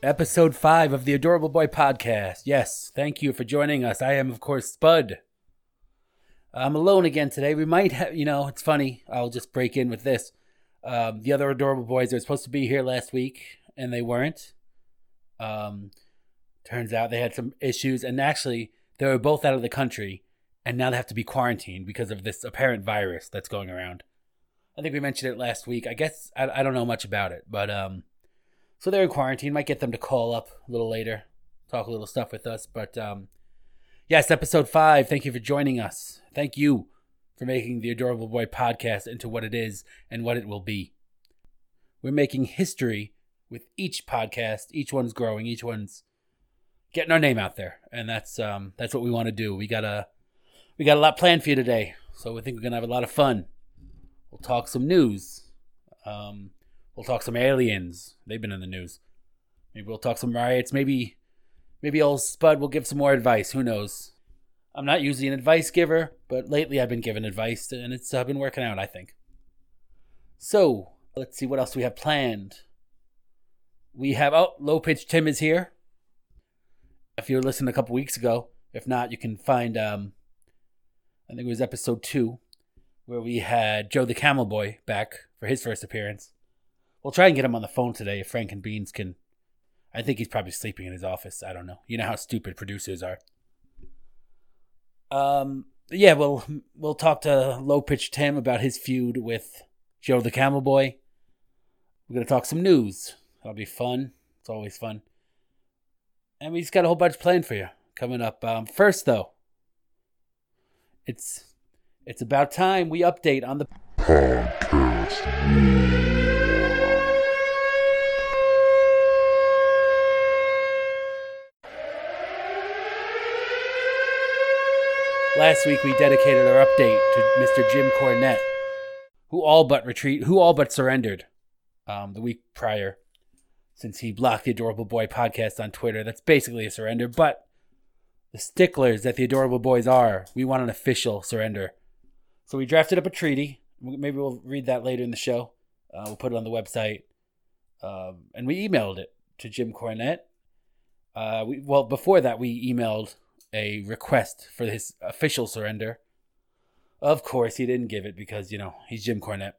Episode 5 of the Adorable Boy podcast. Yes, thank you for joining us. I am, of course, Spud. I'm alone again today. We might have, you know, it's funny. I'll just break in with this. Um, the other Adorable Boys are supposed to be here last week, and they weren't. Um, turns out they had some issues, and actually, they were both out of the country, and now they have to be quarantined because of this apparent virus that's going around. I think we mentioned it last week. I guess I, I don't know much about it, but um, so they're in quarantine. Might get them to call up a little later, talk a little stuff with us. But um, yes, episode five. Thank you for joining us. Thank you for making the Adorable Boy podcast into what it is and what it will be. We're making history with each podcast. Each one's growing. Each one's getting our name out there, and that's um, that's what we want to do. We got a we got a lot planned for you today, so we think we're gonna have a lot of fun. We'll talk some news. Um, we'll talk some aliens. They've been in the news. Maybe we'll talk some riots. Maybe, maybe old Spud will give some more advice. Who knows? I'm not usually an advice giver, but lately I've been given advice, and it's uh, been working out. I think. So let's see what else we have planned. We have oh, low pitch Tim is here. If you were listening a couple weeks ago, if not, you can find um, I think it was episode two where we had Joe the Camel Boy back for his first appearance. We'll try and get him on the phone today if Frank and Beans can. I think he's probably sleeping in his office. I don't know. You know how stupid producers are. Um. Yeah. We'll we'll talk to Low Pitch Tim about his feud with Joe the Camel Boy. We're gonna talk some news. That'll be fun. It's always fun. And we just got a whole bunch planned for you coming up. Um, first, though, it's it's about time we update on the podcast. Last week we dedicated our update to Mr. Jim Cornette, who all but retreat, who all but surrendered um, the week prior, since he blocked the Adorable Boy podcast on Twitter. That's basically a surrender, but the sticklers that the Adorable Boys are, we want an official surrender. So we drafted up a treaty. Maybe we'll read that later in the show. Uh, we'll put it on the website, um, and we emailed it to Jim Cornette. Uh, we, well, before that, we emailed a request for his official surrender. Of course, he didn't give it because, you know, he's Jim Cornette.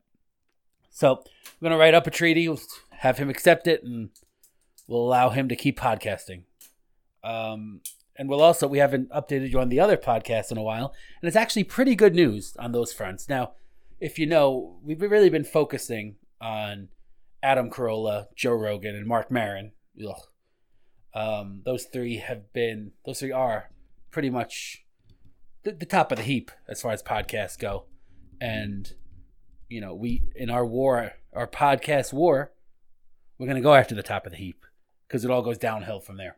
So we're going to write up a treaty, have him accept it, and we'll allow him to keep podcasting. Um, and we'll also, we haven't updated you on the other podcast in a while, and it's actually pretty good news on those fronts. Now, if you know, we've really been focusing on Adam Carolla, Joe Rogan, and Marc Maron. Ugh. Um, those three have been, those three are pretty much the, the top of the heap as far as podcasts go. And, you know, we, in our war, our podcast war, we're going to go after the top of the heap because it all goes downhill from there.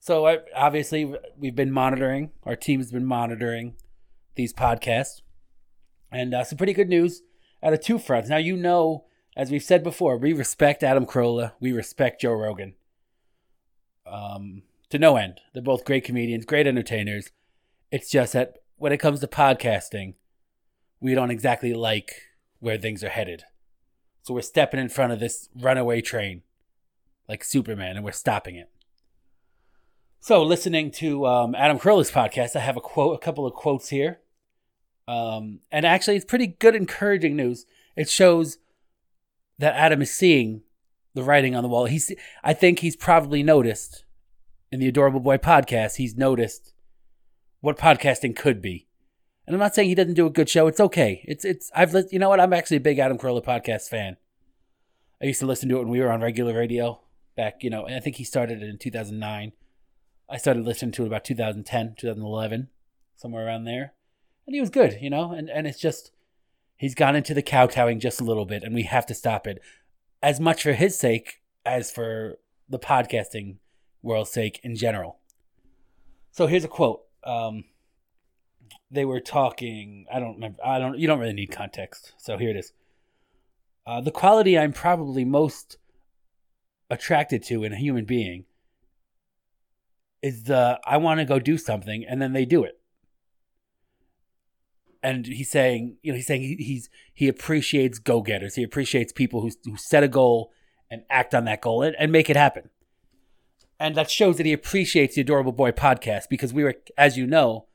So I, obviously, we've been monitoring, our team's been monitoring these podcasts. And uh, some pretty good news out of two fronts. Now, you know, as we've said before, we respect Adam Carolla, we respect Joe Rogan. Um, to no end. They're both great comedians, great entertainers. It's just that when it comes to podcasting, we don't exactly like where things are headed. So we're stepping in front of this runaway train like Superman and we're stopping it. So listening to um, Adam Carolla's podcast, I have a quote, a couple of quotes here. Um, and actually, it's pretty good, encouraging news. It shows that Adam is seeing the writing on the wall. He's, I think he's probably noticed in the Adorable Boy podcast, he's noticed what podcasting could be. And I'm not saying he doesn't do a good show. It's okay. It's it's I've you know what? I'm actually a big Adam Carolla podcast fan. I used to listen to it when we were on regular radio back, you know, I think he started it in 2009. I started listening to it about 2010, 2011, somewhere around there. And he was good, you know, and, and it's just, he's gone into the kowtowing just a little bit, and we have to stop it. As much for his sake as for the podcasting world's sake in general. So here's a quote. Um, they were talking. I don't remember. I don't. You don't really need context. So here it is. Uh, the quality I'm probably most attracted to in a human being is the I want to go do something, and then they do it. And he's saying, you know, he's saying he, he's he appreciates go getters. He appreciates people who who set a goal and act on that goal and, and make it happen and that shows that he appreciates the Adorable Boy podcast because we were, as you know,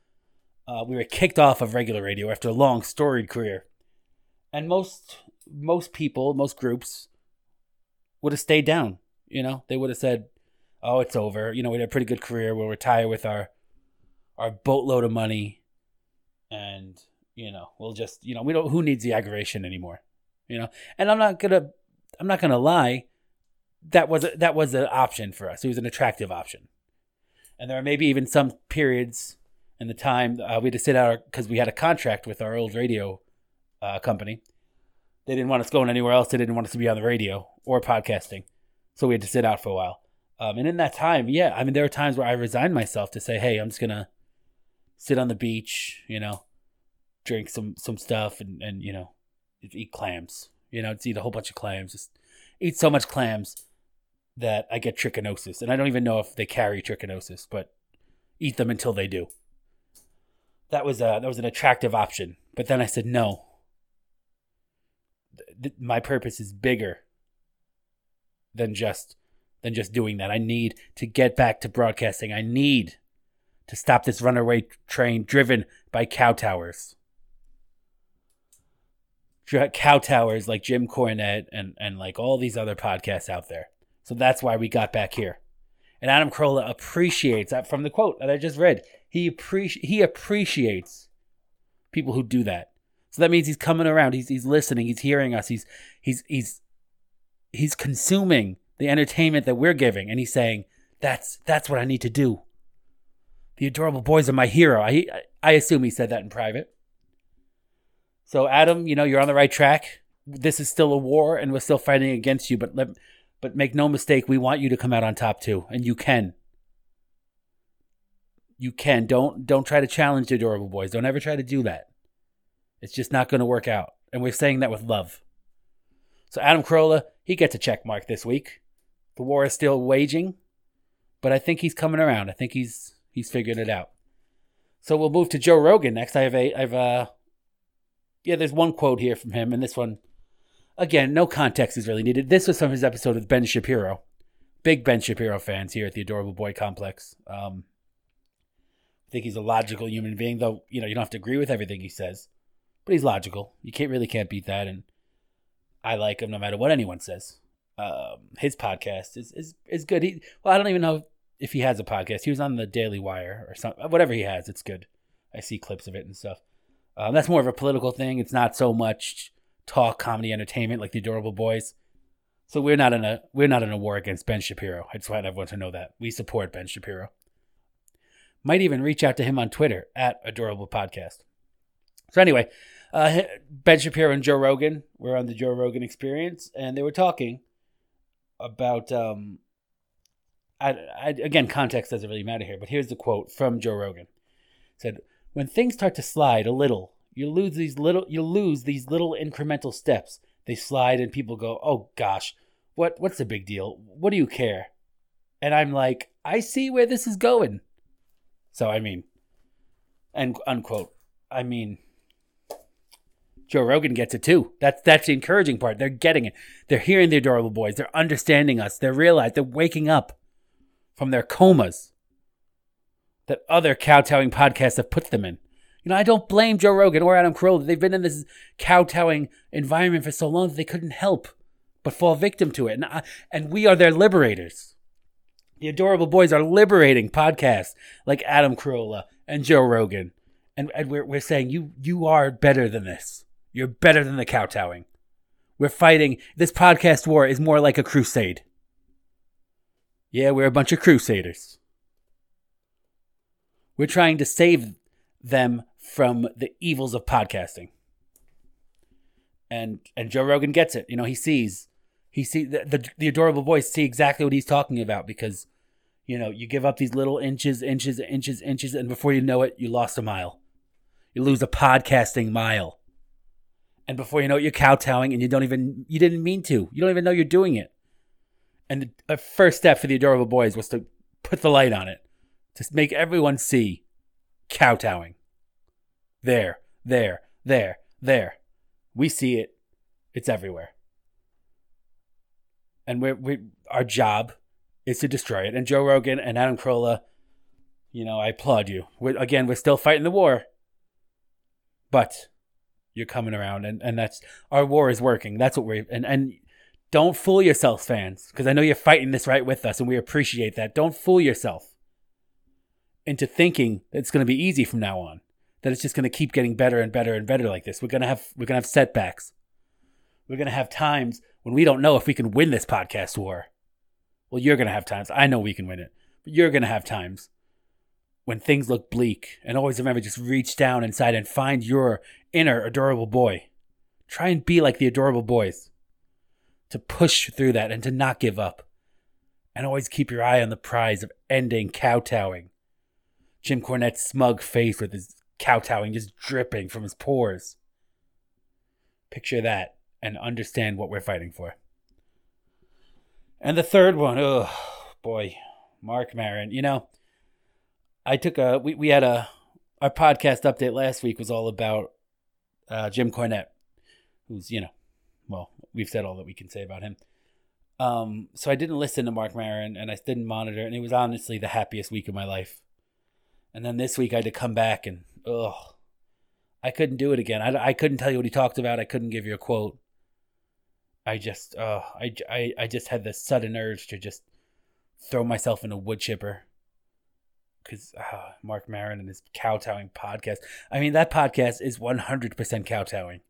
uh, we were kicked off of regular radio after a long, storied career, and most most people, most groups, would have stayed down. You know, they would have said, "Oh, it's over." You know, we had a pretty good career. We'll retire with our our boatload of money, and you know, we'll just you know, we don't. Who needs the aggravation anymore? You know, and I'm not gonna, I'm not gonna lie. That was a, that was an option for us. It was an attractive option, and there were maybe even some periods in the time uh, we had to sit out because we had a contract with our old radio uh, company. They didn't want us going anywhere else. They didn't want us to be on the radio or podcasting, so we had to sit out for a while. Um, and in that time, yeah, I mean, there were times where I resigned myself to say, "Hey, I'm just gonna sit on the beach, you know, drink some some stuff, and and you know, eat clams. You know, just eat a whole bunch of clams. Just eat so much clams that I get trichinosis, and I don't even know if they carry trichinosis, but eat them until they do that was a that was an attractive option. But then I said no. Th- my purpose is bigger than just than just doing that. I need to get back to broadcasting. I need to stop this runaway train driven by cow towers. Cow towers like Jim Cornette and, and like all these other podcasts out there. So that's why we got back here. And Adam Carolla appreciates that from the quote that I just read. He appreci- he appreciates people who do that. So that means he's coming around. He's he's listening. He's hearing us. He's he's he's he's consuming the entertainment that we're giving, and he's saying that's that's what I need to do. The adorable boys are my hero. I I assume he said that in private. So Adam, you know you're on the right track. This is still a war, and we're still fighting against you. But let but make no mistake, we want you to come out on top too, and you can. You can. Don't don't try to challenge the adorable boys. Don't ever try to do that. It's just not going to work out. And we're saying that with love. So Adam Carolla, he gets a check mark this week. The war is still waging, but I think he's coming around. I think he's he's figured it out. So we'll move to Joe Rogan next. I have a I've uh yeah, there's one quote here from him, and this one Again, no context is really needed. This was from his episode with Ben Shapiro. Big Ben Shapiro fans here at the Adorable Boy Complex. Um, I think he's a logical human being, though, you know, you don't have to agree with everything he says. But he's logical. You can't really can't beat that. And I like him no matter what anyone says. Um, his podcast is, is, is good. He, well, I don't even know if he has a podcast. He was on the Daily Wire or something. Whatever he has, it's good. I see clips of it and stuff. Um, that's more of a political thing. It's not so much talk comedy entertainment like the Adorable Boys. So we're not in a we're not in a war against Ben Shapiro. I just want everyone to know that we support Ben Shapiro. Might even reach out to him on Twitter at Adorable Podcast. So anyway, uh, Ben Shapiro and Joe Rogan were on the Joe Rogan Experience, and they were talking about. Um, I, I, again, context doesn't really matter here, but here's the quote from Joe Rogan. It said, "When things start to slide a little you lose these little you lose these little incremental steps. They slide and people go, "Oh gosh, what what's the big deal? What do you care?" And I'm like, "I see where this is going." So I mean, and unquote. I mean, Joe Rogan gets it too. That's that's the encouraging part. They're getting it. They're hearing the adorable boys. They're understanding us. They're realizing they're waking up from their comas that other kowtowing podcasts have put them in. You know, I don't blame Joe Rogan or Adam Carolla. They've been in this kowtowing environment for so long that they couldn't help but fall victim to it. And, I, and we are their liberators. The adorable boys are liberating podcasts like Adam Carolla and Joe Rogan. And, and we're, we're saying, you, you are better than this. You're better than the kowtowing. We're fighting. This podcast war is more like a crusade. Yeah, we're a bunch of crusaders. We're trying to save them from the evils of podcasting. And and Joe Rogan gets it. You know, he sees he see the, the, the adorable voice see exactly what he's talking about because you know, you give up these little inches, inches, inches, inches and before you know it, you lost a mile. You lose a podcasting mile. And before you know it, you're kowtowing and you don't even you didn't mean to. You don't even know you're doing it. And the first step for the adorable boys was to put the light on it, to make everyone see kowtowing. There, there, there, there. We see it. It's everywhere. And we're, we our job is to destroy it. And Joe Rogan and Adam Carolla, you know, I applaud you. We're, again, we're still fighting the war, but you're coming around, and, and that's our war is working. That's what we're and and don't fool yourselves, fans, because I know you're fighting this right with us, and we appreciate that. Don't fool yourself into thinking that it's going to be easy from now on. That it's just going to keep getting better and better and better like this. We're going to have we're going to have setbacks. We're going to have times when we don't know if we can win this podcast war. Well, you're going to have times. I know we can win it, but you're going to have times when things look bleak. And always remember just reach down inside and find your inner adorable boy. Try and be like the adorable boys. To push through that and to not give up. And always keep your eye on the prize of ending kowtowing. Jim Cornette's smug face with his kowtowing just dripping from his pores. Picture that and understand what we're fighting for. And the third one, oh boy, Marc Maron. You know, I took a we, we had a our podcast update last week was all about uh, Jim Cornette, who's you know, well, we've said all that we can say about him. Um, so I didn't listen to Marc Maron and I didn't monitor, and it was honestly the happiest week of my life. And then this week I had to come back and ugh, I couldn't do it again. I, I couldn't tell you what he talked about. I couldn't give you a quote. I just, uh, I, I, I just had this sudden urge to just throw myself in a wood chipper. Because uh, Marc Maron and his kowtowing podcast. I mean, that podcast is 100% kowtowing.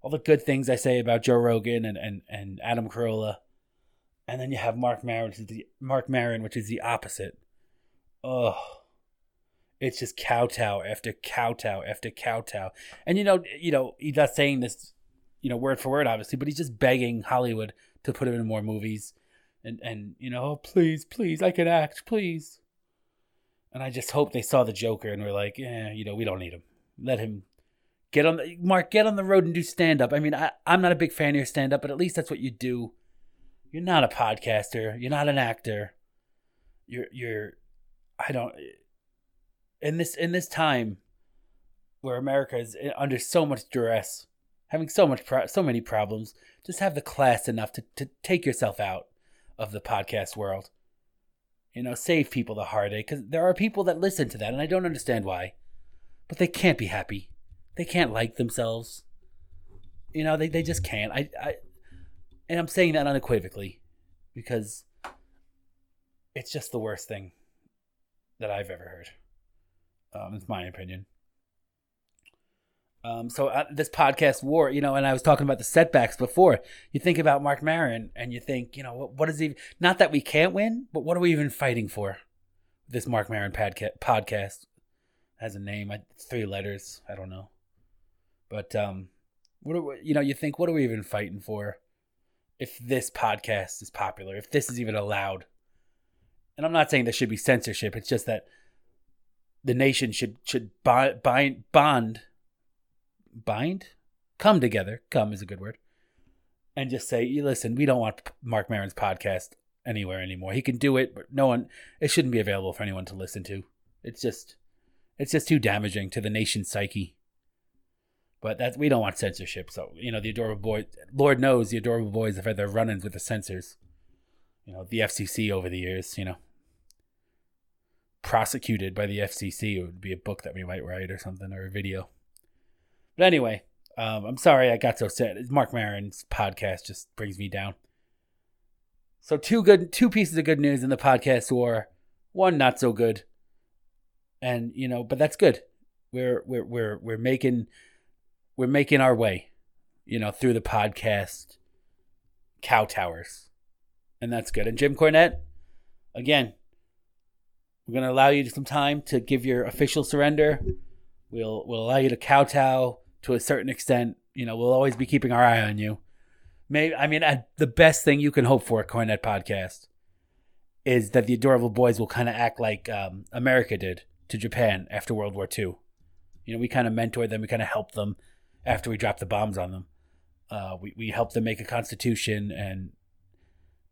All the good things I say about Joe Rogan and, and, and Adam Carolla. And then you have Marc Maron, which is the, Marc Maron, which is the opposite. Ugh. It's just kowtow after kowtow after kowtow. And you know, you know, he's not saying this, you know, word for word, obviously, but he's just begging Hollywood to put him in more movies. And and you know, oh, please, please, I can act, please. And I just hope they saw the Joker and were like, yeah, you know, we don't need him. Let him get on the Mark, get on the road and do stand up. I mean, I, I'm not a big fan of your stand up, but at least that's what you do. You're not a podcaster. You're not an actor. You're you're I don't in this in this time where America is under so much duress, having so much pro- so many problems, just have the class enough to, to take yourself out of the podcast world. You know, save people the heartache because there are people that listen to that, and I don't understand why, but they can't be happy. They can't like themselves. You know, they, they just can't. I, I and I'm saying that unequivocally because it's just the worst thing that I've ever heard. Um, it's my opinion. Um, so this podcast war, you know, and I was talking about the setbacks before. You think about Marc Maron, and you think, you know, what, what is he? Not that we can't win, but what are we even fighting for? This Marc Maron podca- podcast has a name, three letters. I don't know, but um, what are we, you know? You think, what are we even fighting for? If this podcast is popular, if this is even allowed, and I'm not saying there should be censorship. It's just that the nation should should bind bind bond bind? Come together. Come is a good word. And just say listen we don't want mark maron's podcast anywhere anymore. He can do it but no one it shouldn't be available for anyone to listen to. It's just it's just too damaging to the nation's psyche. But that we don't want censorship so you know the adorable boy lord knows the adorable boys have had their run-ins with the censors. You know the fcc over the years you know prosecuted by the FCC. It would be a book that we might write or something or a video. But anyway, um, I'm sorry I got so sad. Marc Maron's podcast just brings me down. So two good, two pieces of good news in the podcast war. One not so good, and you know, but that's good. We're we're we're we're making we're making our way, you know, through the podcast cow towers, and that's good. And Jim Cornette, again, we're going to allow you some time to give your official surrender. We'll we'll allow you to kowtow to a certain extent. You know, we'll always be keeping our eye on you. Maybe I mean the best thing you can hope for at Cornette Podcast is that the adorable boys will kind of act like um, America did to Japan after World War II. You know, we kind of mentored them, we kind of helped them after we dropped the bombs on them. Uh, we we helped them make a constitution, and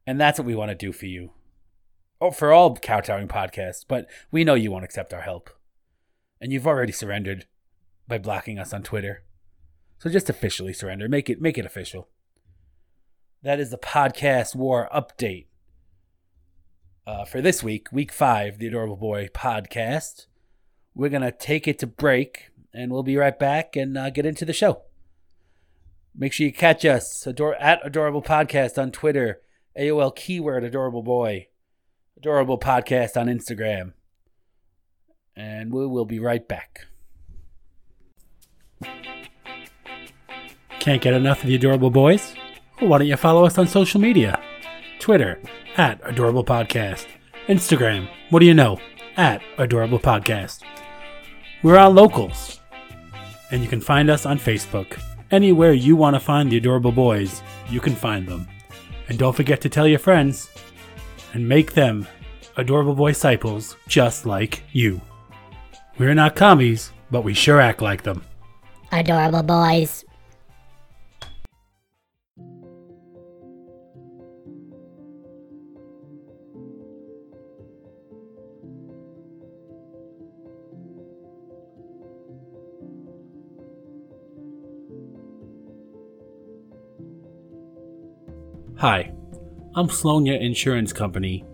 and that's what we want to do for you oh, for all kowtowing podcasts, but we know you won't accept our help. And you've already surrendered by blocking us on Twitter. So just officially surrender. Make it make it official. That is the podcast war update uh, for this week, week five, the Adorable Boy podcast. We're to take it to break and we'll be right back and uh, get into the show. Make sure you catch us ador- at Adorable Podcast on Twitter, AOL keyword Adorable Boy, Adorable Podcast on Instagram. And we will be right back. Can't get enough of the Adorable Boys? Well, why don't you follow us on social media? Twitter, at Adorable Podcast. Instagram, what do you know? At Adorable Podcast. We're on locals. And you can find us on Facebook. Anywhere you want to find the Adorable Boys, you can find them. And don't forget to tell your friends and make them Adorable Boy disciples just like you. We're not commies, but we sure act like them. Adorable boys. Hi, I'm Slonia Insurance Company,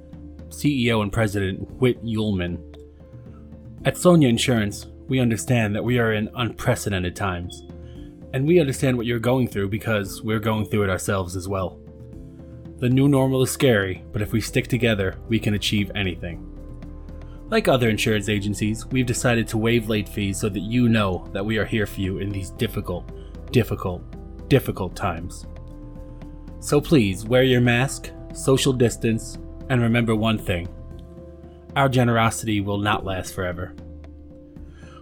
CEO and President Whit Ullman. At Slonia Insurance, we understand that we are in unprecedented times, and we understand what you're going through because we're going through it ourselves as well. The new normal is scary, but if we stick together, we can achieve anything. Like other insurance agencies, we've decided to waive late fees so that you know that we are here for you in these difficult, difficult, difficult times. So please wear your mask, social distance, and remember one thing our generosity will not last forever.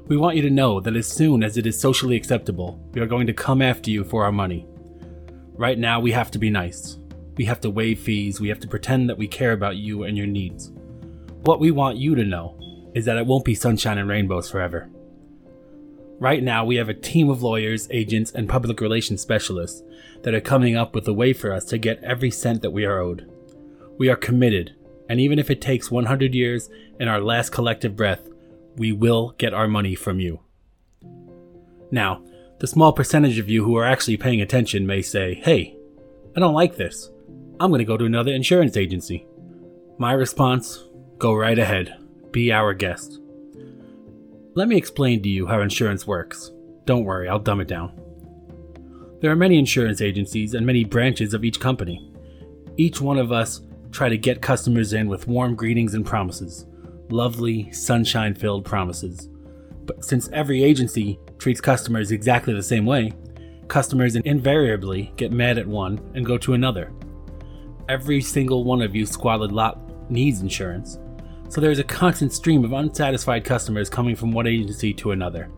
We want you to know that as soon as it is socially acceptable, we are going to come after you for our money. Right now, we have to be nice. We have to waive fees, we have to pretend that we care about you and your needs. What we want you to know is that it won't be sunshine and rainbows forever. Right now, we have a team of lawyers, agents, and public relations specialists that are coming up with a way for us to get every cent that we are owed. We are committed, and even if it takes 100 years and our last collective breath, we will get our money from you. Now, the small percentage of you who are actually paying attention may say, hey, I don't like this. I'm going to go to another insurance agency. My response go right ahead. Be our guest. Let me explain to you how insurance works. Don't worry, I'll dumb it down. There are many insurance agencies and many branches of each company. Each one of us try to get customers in with warm greetings and promises. Lovely, sunshine filled promises. But since every agency treats customers exactly the same way, customers invariably get mad at one and go to another. Every single one of you squalid lot needs insurance, so there's a constant stream of unsatisfied customers coming from one agency to another.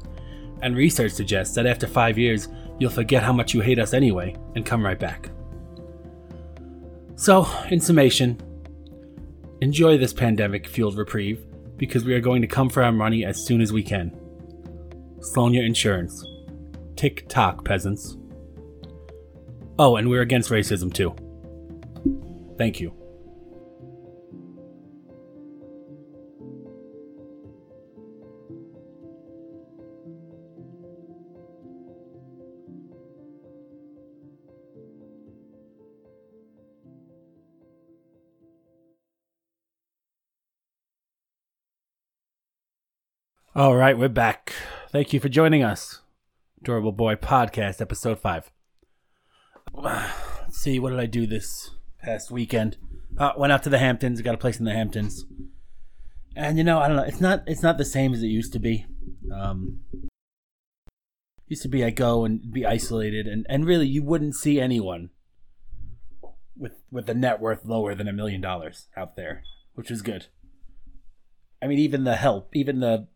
And research suggests that after five years, you'll forget how much you hate us anyway and come right back. So, in summation, enjoy this pandemic fueled reprieve because we are going to come for our money as soon as we can. Slonia Insurance. Tick tock, peasants. Oh, and we're against racism too. Thank you. All right, we're back. Thank you for joining us. Adorable Boy Podcast, Episode 5. Let's see, what did I do this past weekend? Uh, went out to the Hamptons, got a place in the Hamptons. And you know, I don't know, it's not it's not the same as it used to be. Um, used to be I go and be isolated and, and really you wouldn't see anyone with with a net worth lower than a million dollars out there, which is good. I mean, even the help, even the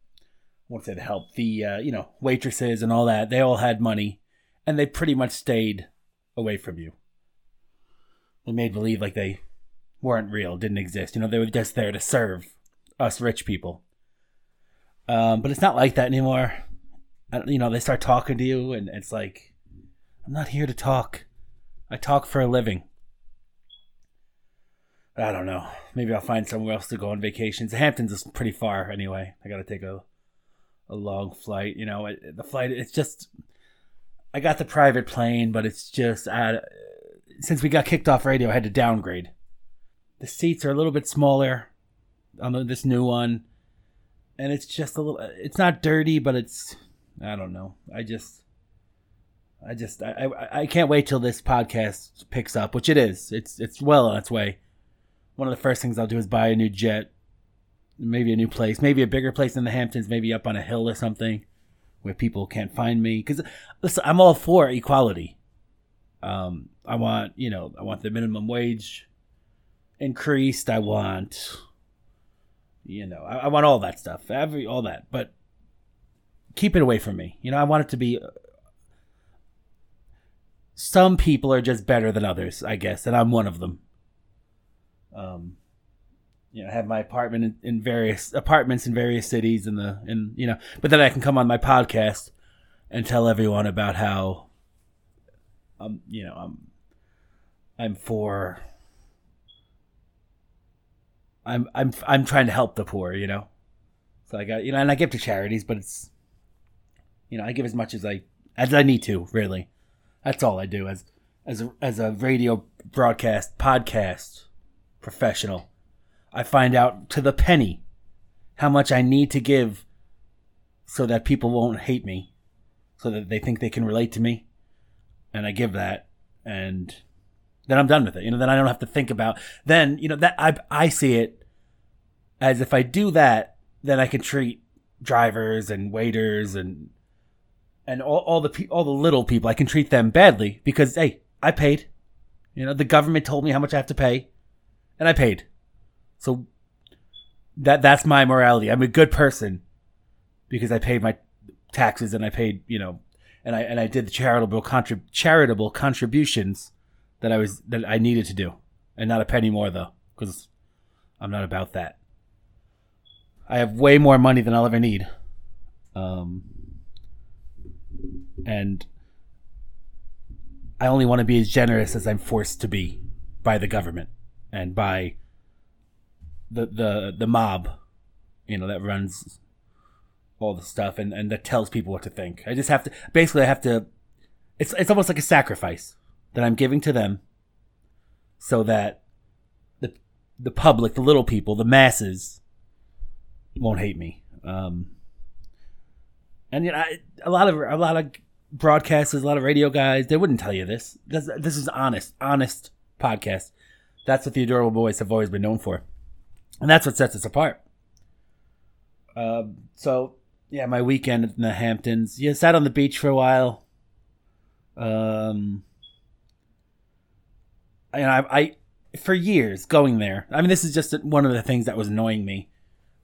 it help? The uh, you know waitresses and all that. They all had money and they pretty much stayed away from you. They made believe like they weren't real didn't exist. You know they were just there to serve us rich people. Um, but it's not like that anymore. You know they start talking to you and it's like i'm not here to talk. I talk for a living. I don't know. Maybe i'll find somewhere else to go on vacations. The hamptons is pretty far anyway. I gotta take a a long flight. You know, the flight it's just I got the private plane, but it's just since we got kicked off radio, I had to downgrade. The seats are a little bit smaller. on the, this new one, and it's just a little. It's not dirty, but it's. I don't know. I just. I just I, I I can't wait till this podcast picks up, which it is. It's it's well on its way. One of the first things I'll do is buy a new jet, maybe a new place, maybe a bigger place in the Hamptons, maybe up on a hill or something, where people can't find me. Because I'm all for equality. Um, I want you know I want the minimum wage increased. I want you know I, I want all that stuff, every all that, but keep it away from me. You know I want it to be some people are just better than others, I guess, and I'm one of them. Um, you know, have my apartment in, in, various apartments in various cities in the in you know, but then I can come on my podcast and tell everyone about how um you know I'm I'm for I'm I'm I'm trying to help the poor, you know. So I got you know, and I give to charities, but it's you know I give as much as I as I need to, really. That's all I do as as a, as a radio broadcast podcast professional. I find out to the penny how much I need to give so that people won't hate me, so that they think they can relate to me, and I give that, and then I'm done with it. You know, then I don't have to think about. Then you know that I I see it as if I do that, then I can treat drivers and waiters and and all, all the pe- all the little people, I can treat them badly because hey, I paid. You know, the government told me how much I have to pay, and I paid. So that that's my morality. I'm a good person because I paid my taxes and I paid, you know, and I and I did the charitable contrib- charitable contributions that I was that I needed to do, and not a penny more though, because I'm not about that. I have way more money than I'll ever need. Um, and I only want to be as generous as I'm forced to be by the government and by the the the mob, you know, that runs all the stuff and, and that tells people what to think. I just have to basically I have to it's it's almost like a sacrifice that I'm giving to them so that the the public, the little people, the masses won't hate me. Um and you know, I, a lot of a lot of broadcasters, a lot of radio guys, they wouldn't tell you this. This, this is honest, honest podcast. That's what the Adorable Boys have always been known for, and that's what sets us apart. Um, so yeah, my weekend in the Hamptons. Yeah, sat on the beach for a while. Um, and I, I, for years going there. I mean, this is just one of the things that was annoying me.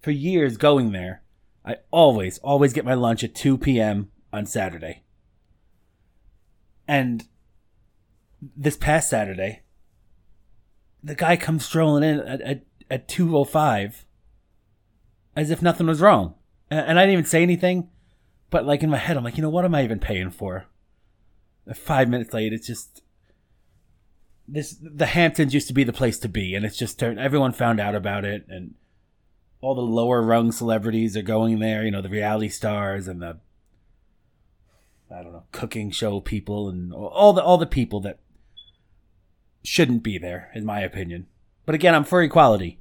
For years going there, I always, always get my lunch at 2 p.m. on Saturday. And this past Saturday, the guy comes strolling in at, at, at 2.05 as if nothing was wrong. And, I didn't even say anything, but like in my head, I'm like, you know, what am I even paying for? Five minutes late, it's just this the Hamptons used to be the place to be, and it's just turned. Everyone found out about it, and all the lower rung celebrities are going there. You know, the reality stars and the I don't know cooking show people and all the all the people that shouldn't be there, in my opinion. But again, I'm for equality.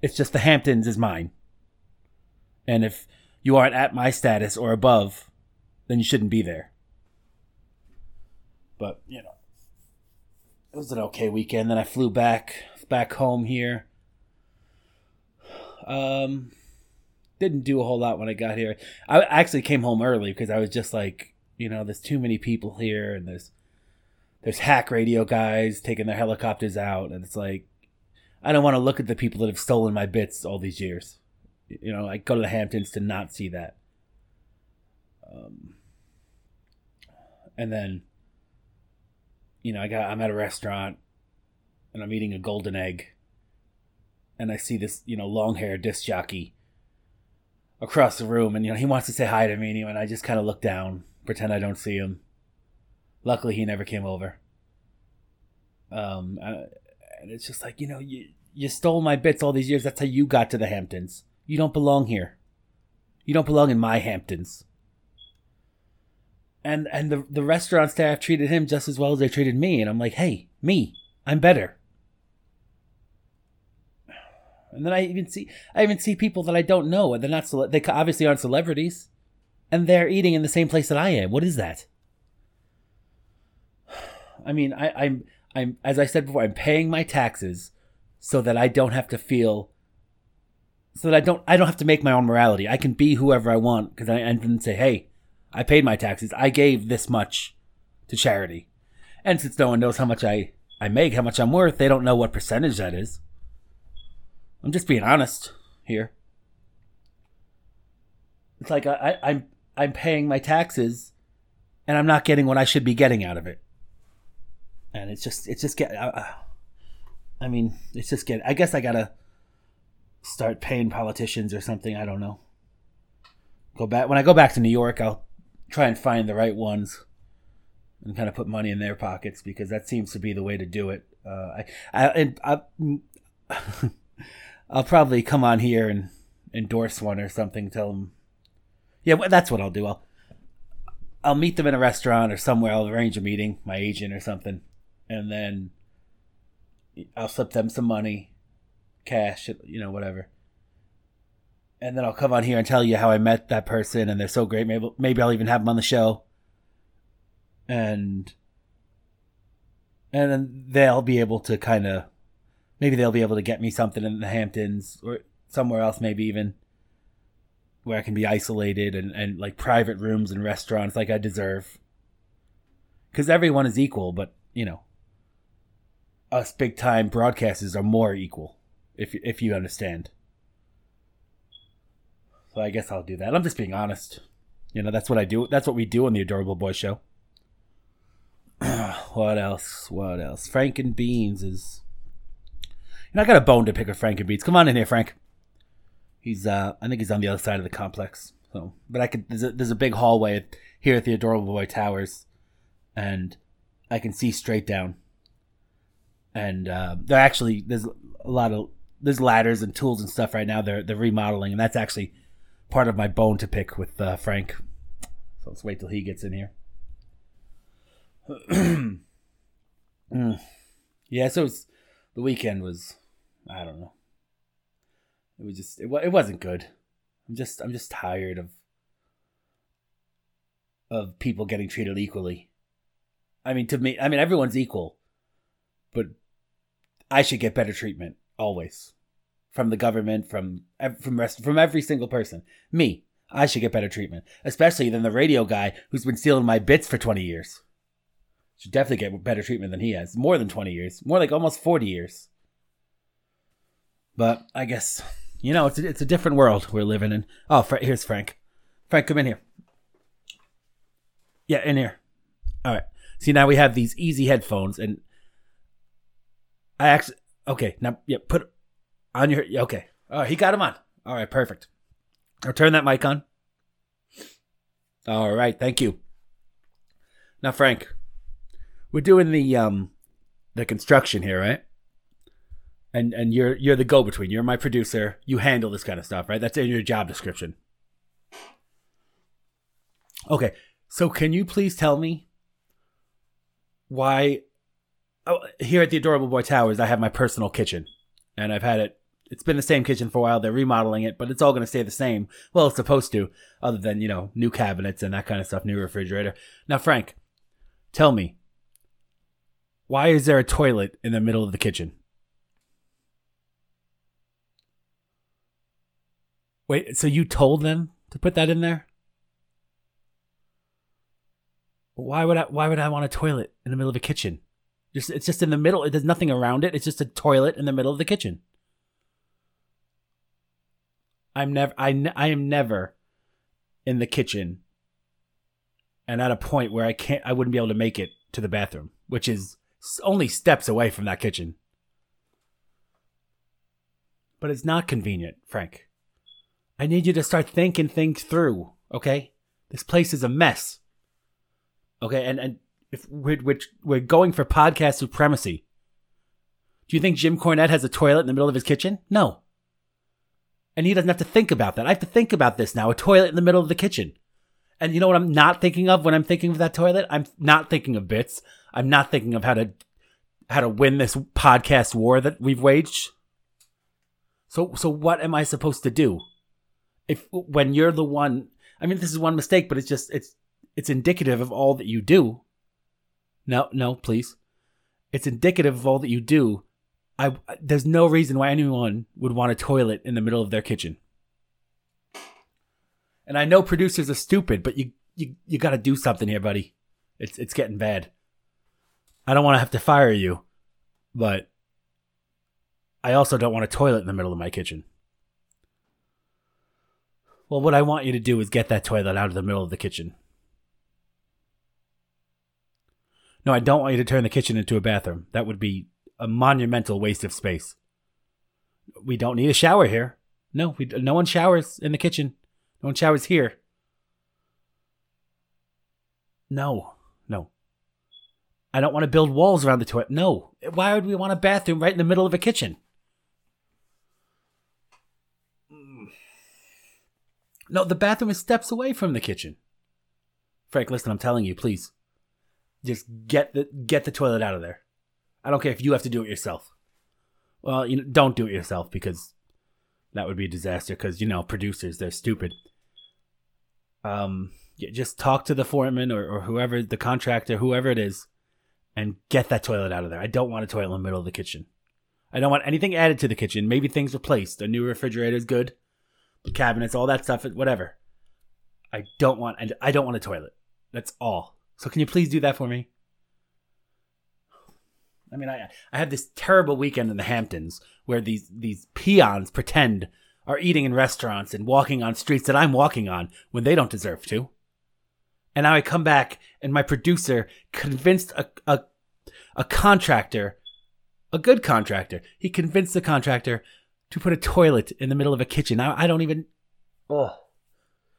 It's just the Hamptons is mine, and if you aren't at my status or above, then you shouldn't be there. But you know, it was an okay weekend. Then I flew back back home here. Um, didn't do a whole lot when I got here. I actually came home early because I was just like, you know, there's too many people here, and there's there's hack radio guys taking their helicopters out, and it's like, I don't want to look at the people that have stolen my bits all these years. You know, I go to the Hamptons to not see that. Um, and then, you know, I got I'm at a restaurant, and I'm eating a golden egg, and I see this, you know, long hair disc jockey across the room, and you know he wants to say hi to me, and I just kind of look down, pretend I don't see him. Luckily, he never came over. Um, and it's just like you know you you stole my bits all these years. That's how you got to the Hamptons. You don't belong here. You don't belong in my Hamptons. And and the the restaurant staff treated him just as well as they treated me, and I'm like, hey, me, I'm better. And then I even see I even see people that I don't know, and they're not cele- they obviously aren't celebrities, and they're eating in the same place that I am. What is that? I mean, I, I'm I'm as I said before, I'm paying my taxes so that I don't have to feel so that I don't I don't have to make my own morality. I can be whoever I want because I, I can say, hey, I paid my taxes. I gave this much to charity, and since no one knows how much I I make, how much I'm worth, they don't know what percentage that is. I'm just being honest here. It's like I, I I'm I'm paying my taxes, and I'm not getting what I should be getting out of it. And it's just it's just get. Uh, I mean, it's just get. I guess I gotta start paying politicians or something. I don't know. Go back when I go back to New York. I'll try and find the right ones and kind of put money in their pockets because that seems to be the way to do it. Uh, I, I, I, I'll probably come on here and endorse one or something. Tell them, yeah, that's what I'll do. I'll, I'll meet them in a restaurant or somewhere. I'll arrange a meeting, my agent or something, and then I'll slip them some money, cash, you know, whatever. And then I'll come on here and tell you how I met that person, and they're so great. Maybe maybe I'll even have them on the show, and and then they'll be able to kind of maybe they'll be able to get me something in the Hamptons or somewhere else, maybe even where I can be isolated and, and like private rooms and restaurants like I deserve. Because everyone is equal, but you know, us big time broadcasters are more equal, if if you understand. So I guess I'll do that. I'm just being honest. You know, that's what I do. That's what we do on the Adorable Boy Show. what else? What else? Frank and Beans is. You know, I got a bone to pick with Frank and Beans. Come on in here, Frank. He's, uh, I think he's on the other side of the complex. So, but I could. There's a, there's a big hallway here at the Adorable Boy Towers, and I can see straight down. And uh, there actually there's a lot of there's ladders and tools and stuff right now. They're they're remodeling, and that's actually part of my bone to pick with uh, Frank. So let's wait till he gets in here. mm. Yeah, so the weekend was, I don't know. It was just, it, it wasn't good. I'm just, I'm just tired of, of people getting treated equally. I mean, to me, I mean, everyone's equal, but I should get better treatment always from the government, from from rest, from every single person. Me, I should get better treatment, especially than the radio guy who's been stealing my bits for twenty years. Should definitely get better treatment than he has. More than twenty years, more like almost forty years. But I guess you know it's a, it's a different world we're living in. Oh, here's Frank. Frank, come in here. Yeah, in here. All right. See now we have these easy headphones, and I actually okay now yeah put on your okay. All right, he got him on. All right, perfect. I'll turn that mic on. All right, thank you. Now, Frank, we're doing the um the construction here, right? And and you're you're the go between. You're my producer. You handle this kind of stuff, right? That's in your job description. Okay, so can you please tell me why Oh, here at the Adorable Boy Towers I have my personal kitchen, and I've had it it's been the same kitchen for a while. They're remodeling it, but it's all going to stay the same. Well, it's supposed to, other than, you know, new cabinets and that kind of stuff, new refrigerator. Now, Frank, tell me, why is there a toilet in the middle of the kitchen? Wait, so you told them to put that in there? Why would I why would I want a toilet in the middle of a kitchen? Just it's just in the middle. There's nothing around it. It's just a toilet in the middle of the kitchen. I'm never I, I am never in the kitchen and at a point where I can't I wouldn't be able to make it to the bathroom, which is only steps away from that kitchen. But it's not convenient, Frank. I need you to start thinking things through, okay? This place is a mess. Okay, and and if we're, we're, we're going for podcast supremacy. Do you think Jim Cornette has a toilet in the middle of his kitchen? No. And he doesn't have to think about that. I have to think about this now a toilet in the middle of the kitchen. And you know what I'm not thinking of when I'm thinking of that toilet? I'm not thinking of bits. I'm not thinking of how to how to win this podcast war that we've waged. So so what am I supposed to do? If when you're the one, I mean this is one mistake, but it's just it's it's indicative of all that you do. No, no, please. It's indicative of all that you do. I there's no reason why anyone would want a toilet in the middle of their kitchen. And I know producers are stupid, but you you you got to do something here, buddy. It's it's getting bad. I don't want to have to fire you, but I also don't want a toilet in the middle of my kitchen. Well, what I want you to do is get that toilet out of the middle of the kitchen. No, I don't want you to turn the kitchen into a bathroom. That would be a monumental waste of space. We don't need a shower here. No, we, no one showers in the kitchen. No one showers here. No, no. I don't want to build walls around the toilet. No. Why would we want a bathroom right in the middle of a kitchen? No, the bathroom is steps away from the kitchen. Frank, listen, I'm telling you, please. Just get the get the toilet out of there. I don't care if you have to do it yourself. Well, you know, don't do it yourself because that would be a disaster because you know, producers, they're stupid. Um just talk to the foreman or, or whoever the contractor, whoever it is, and get that toilet out of there. I don't want a toilet in the middle of the kitchen. I don't want anything added to the kitchen. Maybe things replaced. A new refrigerator is good The cabinets, all that stuff, whatever. I don't want, I don't want a toilet. That's all. So can you please do that for me? I mean, I I had this terrible weekend in the Hamptons where these these peons pretend are eating in restaurants and walking on streets that I'm walking on when they don't deserve to. And now I come back and my producer convinced a a, a contractor, a good contractor, he convinced the contractor to put a toilet in the middle of a kitchen. I, I don't even. Oh.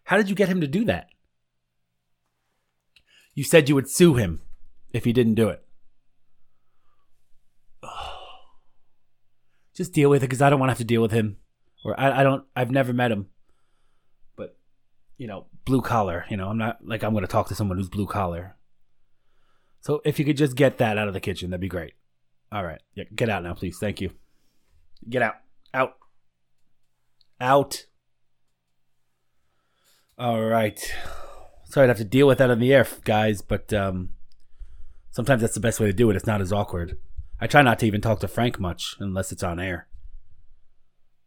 How did you get him to do that? You said you would sue him if he didn't do it. Just deal with it because I don't want to have to deal with him. Or I, I don't, I've never met him. But, you know, blue collar, you know, I'm not like I'm going to talk to someone who's blue collar. So if you could just get that out of the kitchen, that'd be great. All right. Yeah, get out now, please. Thank you. Get out. Out. Out. All right. Sorry to have to deal with that on the air, guys, but um, sometimes that's the best way to do it. It's not as awkward. I try not to even talk to Frank much unless it's on air.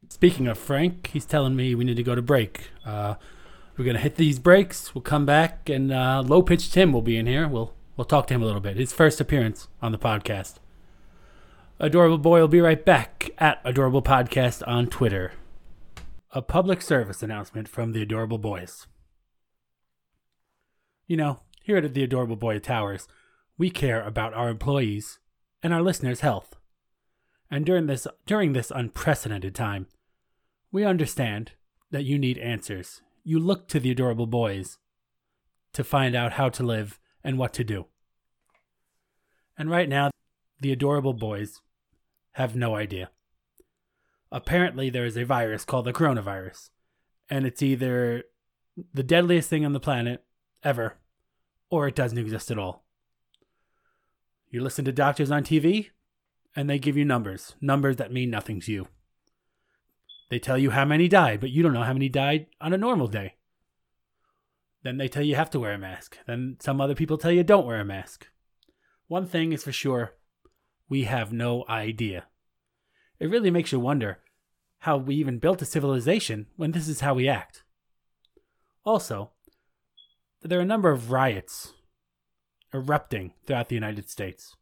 Speaking of Frank, he's telling me we need to go to break. Uh, we're gonna hit these breaks. We'll come back, and uh, low pitch Tim will be in here. We'll we'll talk to him a little bit. His first appearance on the podcast. Adorable Boy will be right back at Adorable Podcast on Twitter. A public service announcement from the Adorable Boys. You know, here at the Adorable Boy Towers, we care about our employees and our listeners' health. And during this during this unprecedented time, we understand that you need answers. You look to the Adorable Boys to find out how to live and what to do. And right now, the Adorable Boys have no idea. Apparently, there is a virus called the coronavirus, and it's either the deadliest thing on the planet ever, or it doesn't exist at all. You listen to doctors on TV, and they give you numbers, numbers that mean nothing to you. They tell you how many died, but you don't know how many died on a normal day. Then they tell you you have to wear a mask. Then some other people tell you don't wear a mask. One thing is for sure we have no idea. It really makes you wonder how we even built a civilization when this is how we act. Also, there are a number of riots erupting throughout the United States.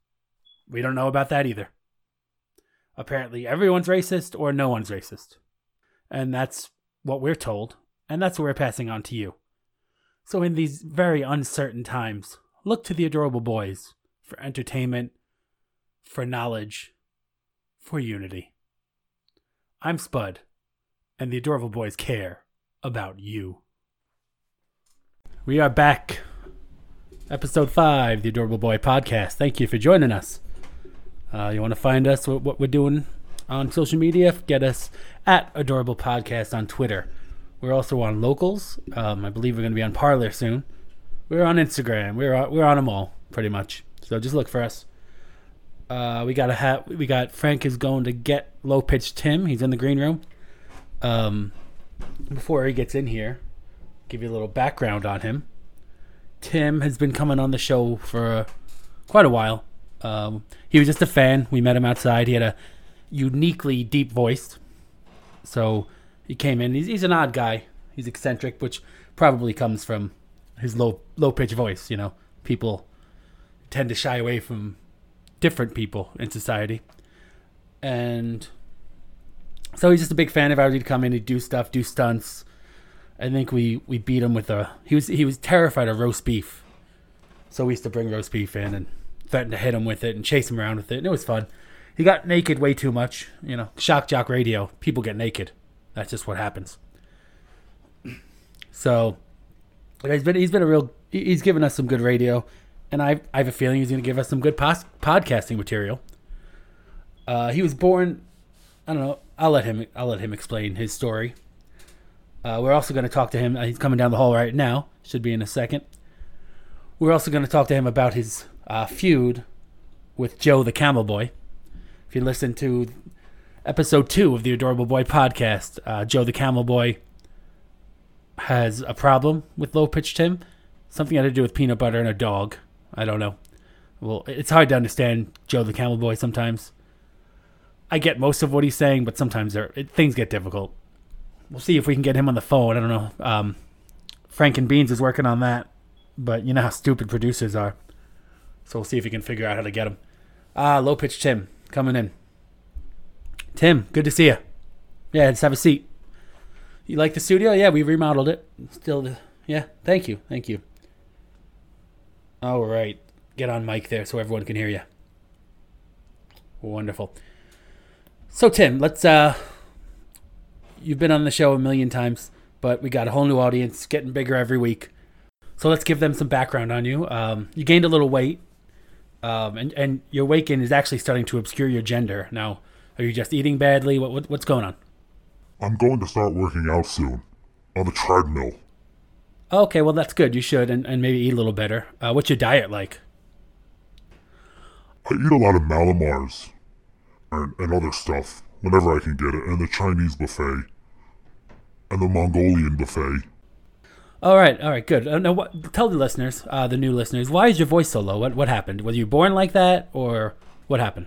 We don't know about that either. Apparently, everyone's racist or no one's racist. And that's what we're told, and that's what we're passing on to you. So, in these very uncertain times, look to the adorable boys for entertainment for knowledge, for unity. I'm Spud, and the Adorable Boys care about you. We are back. Episode 5, the Adorable Boy podcast. Thank you for joining us. Uh, you want to find us, what, what we're doing on social media? Get us at Adorable Podcast on Twitter. We're also on Locals. Um, I believe we're going to be on Parler soon. We're on Instagram. We're on, we're on them all, pretty much. So just look for us Uh, we got a hat. We got Frank is going to get low pitch Tim. He's in the green room. Um, before he gets in here, give you a little background on him. Tim has been coming on the show for quite a while. Um, he was just a fan. We met him outside. He had a uniquely deep voice. So he came in. He's, he's an odd guy. He's eccentric, which probably comes from his low low pitched voice. You know, people tend to shy away from different people in society, and so he's just a big fan of ours. He'd come in, he'd do stuff, do stunts. I think we we beat him with a he was he was terrified of roast beef, so we used to bring roast beef in and threaten to hit him with it and chase him around with it, and it was fun. He got naked way too much, you know. Shock jock radio, people get naked. That's just what happens. So he's been he's been a real he's given us some good radio, and I I have a feeling he's going to give us some good pos- podcasting material. Uh, he was born, I don't know. I'll let him I'll let him explain his story. Uh, we're also going to talk to him. Uh, he's coming down the hall right now. Should be in a second. We're also going to talk to him about his uh, feud with Joe the Camel Boy. If you listen to episode two of the Adorable Boy podcast, uh, Joe the Camel Boy has a problem with low pitched Tim. Something had to do with peanut butter and a dog. I don't know. Well, it's hard to understand Joe the Camel Boy sometimes. I get most of what he's saying, but sometimes it, things get difficult. We'll see if we can get him on the phone. I don't know. Um, Frank and Beans is working on that, but you know how stupid producers are. So we'll see if we can figure out how to get him. Ah, low pitch Tim coming in. Tim, good to see you. Yeah, let's have a seat. You like the studio? Yeah, we remodeled it. Still, yeah. Thank you, thank you. All right, get on mic there so everyone can hear you. Wonderful. So Tim, let's. uh You've been on the show a million times, but we got a whole new audience, getting bigger every week. So let's give them some background on you. Um, you gained a little weight, um, and and your weight gain is actually starting to obscure your gender. Now, are you just eating badly? What, what what's going on? I'm going to start working out soon. On the treadmill. Okay, well that's good. You should, and, and maybe eat a little better. Uh, what's your diet like? I eat a lot of Mallomars and, and other stuff whenever I can get it, and the Chinese buffet and the Mongolian buffet. All right, all right, good. Uh, now, what, tell the listeners, uh, the new listeners, why is your voice so low? What what happened? Were you born like that, or what happened?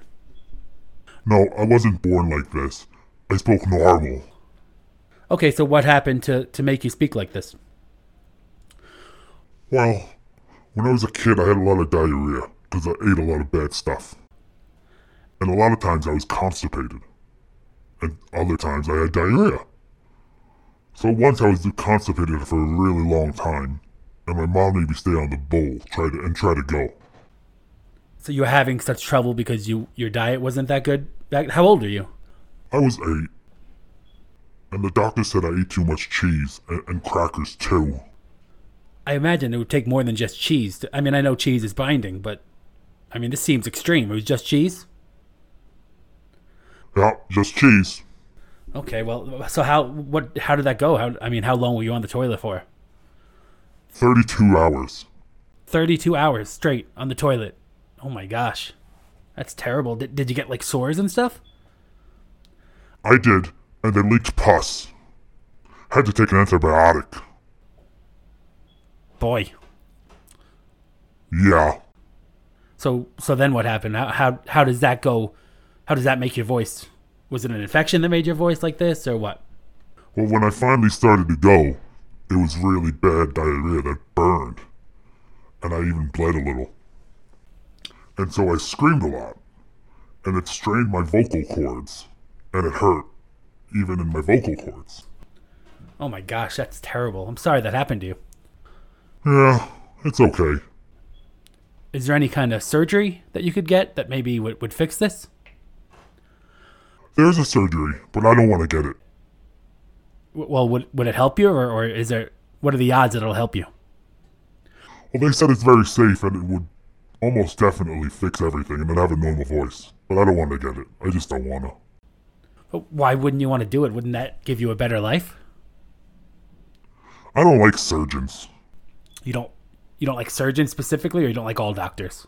No, I wasn't born like this. I spoke normal. Okay, so what happened to to make you speak like this? Well, when I was a kid, I had a lot of diarrhea because I ate a lot of bad stuff. And a lot of times I was constipated. And other times I had diarrhea. So once I was constipated for a really long time, and my mom made me stay on the bowl, try to and try to go. So you were having such trouble because you your diet wasn't that good. Back, how old are you? I was eight, and the doctor said I ate too much cheese and, and crackers too. I imagine it would take more than just cheese. To, I mean, I know cheese is binding, but I mean, this seems extreme. It was just cheese. Yeah, just cheese. Okay, well, so how what how did that go? How I mean, how long were you on the toilet for? Thirty-two hours. Thirty-two hours straight on the toilet. Oh my gosh, that's terrible. Did did you get like sores and stuff? I did, and they leaked pus. Had to take an antibiotic. Boy. Yeah. So so then what happened? How how how does that go? How does that make your voice? Was it an infection that made your voice like this, or what? Well, when I finally started to go, it was really bad diarrhea that burned. And I even bled a little. And so I screamed a lot. And it strained my vocal cords. And it hurt, even in my vocal cords. Oh my gosh, that's terrible. I'm sorry that happened to you. Yeah, it's okay. Is there any kind of surgery that you could get that maybe would, would fix this? There's a surgery, but I don't want to get it. Well, would would it help you, or, or is there? What are the odds that it'll help you? Well, they said it's very safe and it would almost definitely fix everything and then have a normal voice. But I don't want to get it. I just don't want to. But Why wouldn't you want to do it? Wouldn't that give you a better life? I don't like surgeons. You don't you don't like surgeons specifically, or you don't like all doctors?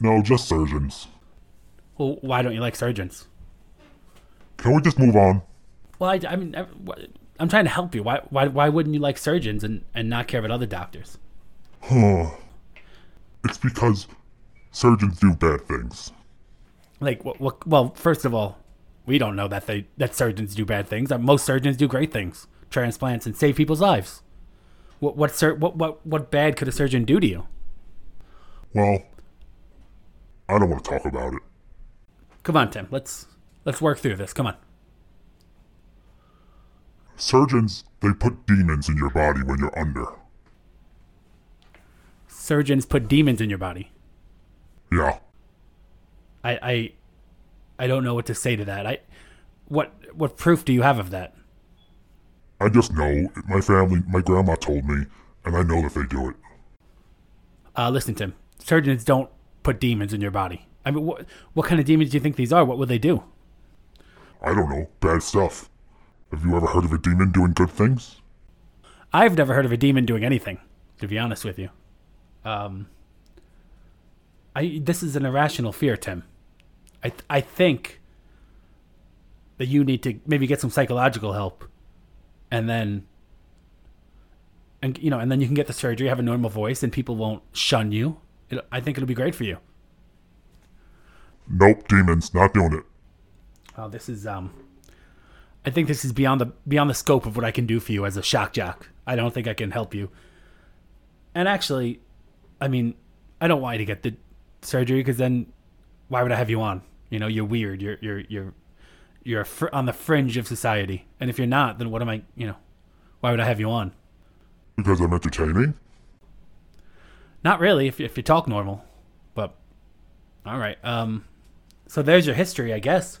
No, just surgeons. Well, why don't you like surgeons? Can we just move on? Well, I, I mean, I- I'm trying to help you. Why, why, why wouldn't you like surgeons and, and not care about other doctors? Huh. It's because surgeons do bad things. Like, what, what, well, first of all, we don't know that they that surgeons do bad things. Uh, Most surgeons do great things, transplants, and save people's lives. What, what, sur- what, what, what bad could a surgeon do to you? Well, I don't want to talk about it. Come on, Tim. Let's let's work through this. Come on. Surgeons, they put demons in your body when you're under. Surgeons put demons in your body. Yeah. I, I, I don't know what to say to that. I, what, what proof do you have of that? I just know. My family, my grandma told me, and I know that they do it. Uh, listen, Tim. Surgeons don't put demons in your body. I mean, what, what kind of demons do you think these are? What would they do? I don't know. Bad stuff. Have you ever heard of a demon doing good things? I've never heard of a demon doing anything, to be honest with you. Um, I this is an irrational fear, Tim. I th- I think that you need to maybe get some psychological help, and then, and you know, and then you can get the surgery, have a normal voice, and people won't shun you. It, I think it'll be great for you. Nope, demons, not doing it. Oh, this is um. I think this is beyond the beyond the scope of what I can do for you as a shock jock. I don't think I can help you. And actually, I mean, I don't want you to get the surgery because then, why would I have you on? You know, you're weird. You're you're you're you're fr- on the fringe of society. And if you're not, then what am I? You know, why would I have you on? Because I'm entertaining? Not really. If if you talk normal, but all right. Um, so there's your history, I guess.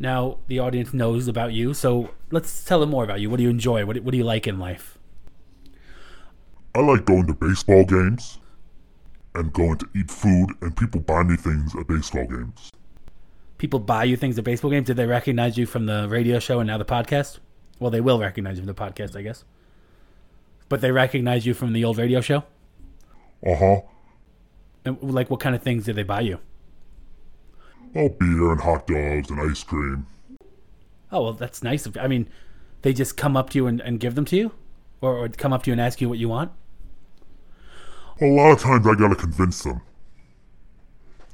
Now the audience knows about you, so let's tell them more about you. What do you enjoy? What do- what do you like in life? I like going to baseball games and going to eat food, and people buy me things at baseball games. People buy you things at baseball games. Did they recognize you from the radio show and now the podcast? Well, they will recognize you from the podcast, I guess. But they recognize you from the old radio show. Uh huh. Like, what kind of things did they buy you? Oh, beer and hot dogs and ice cream. Oh well, that's nice. of I mean, they just come up to you and, and give them to you, or, or come up to you and ask you what you want. A lot of times I gotta convince them.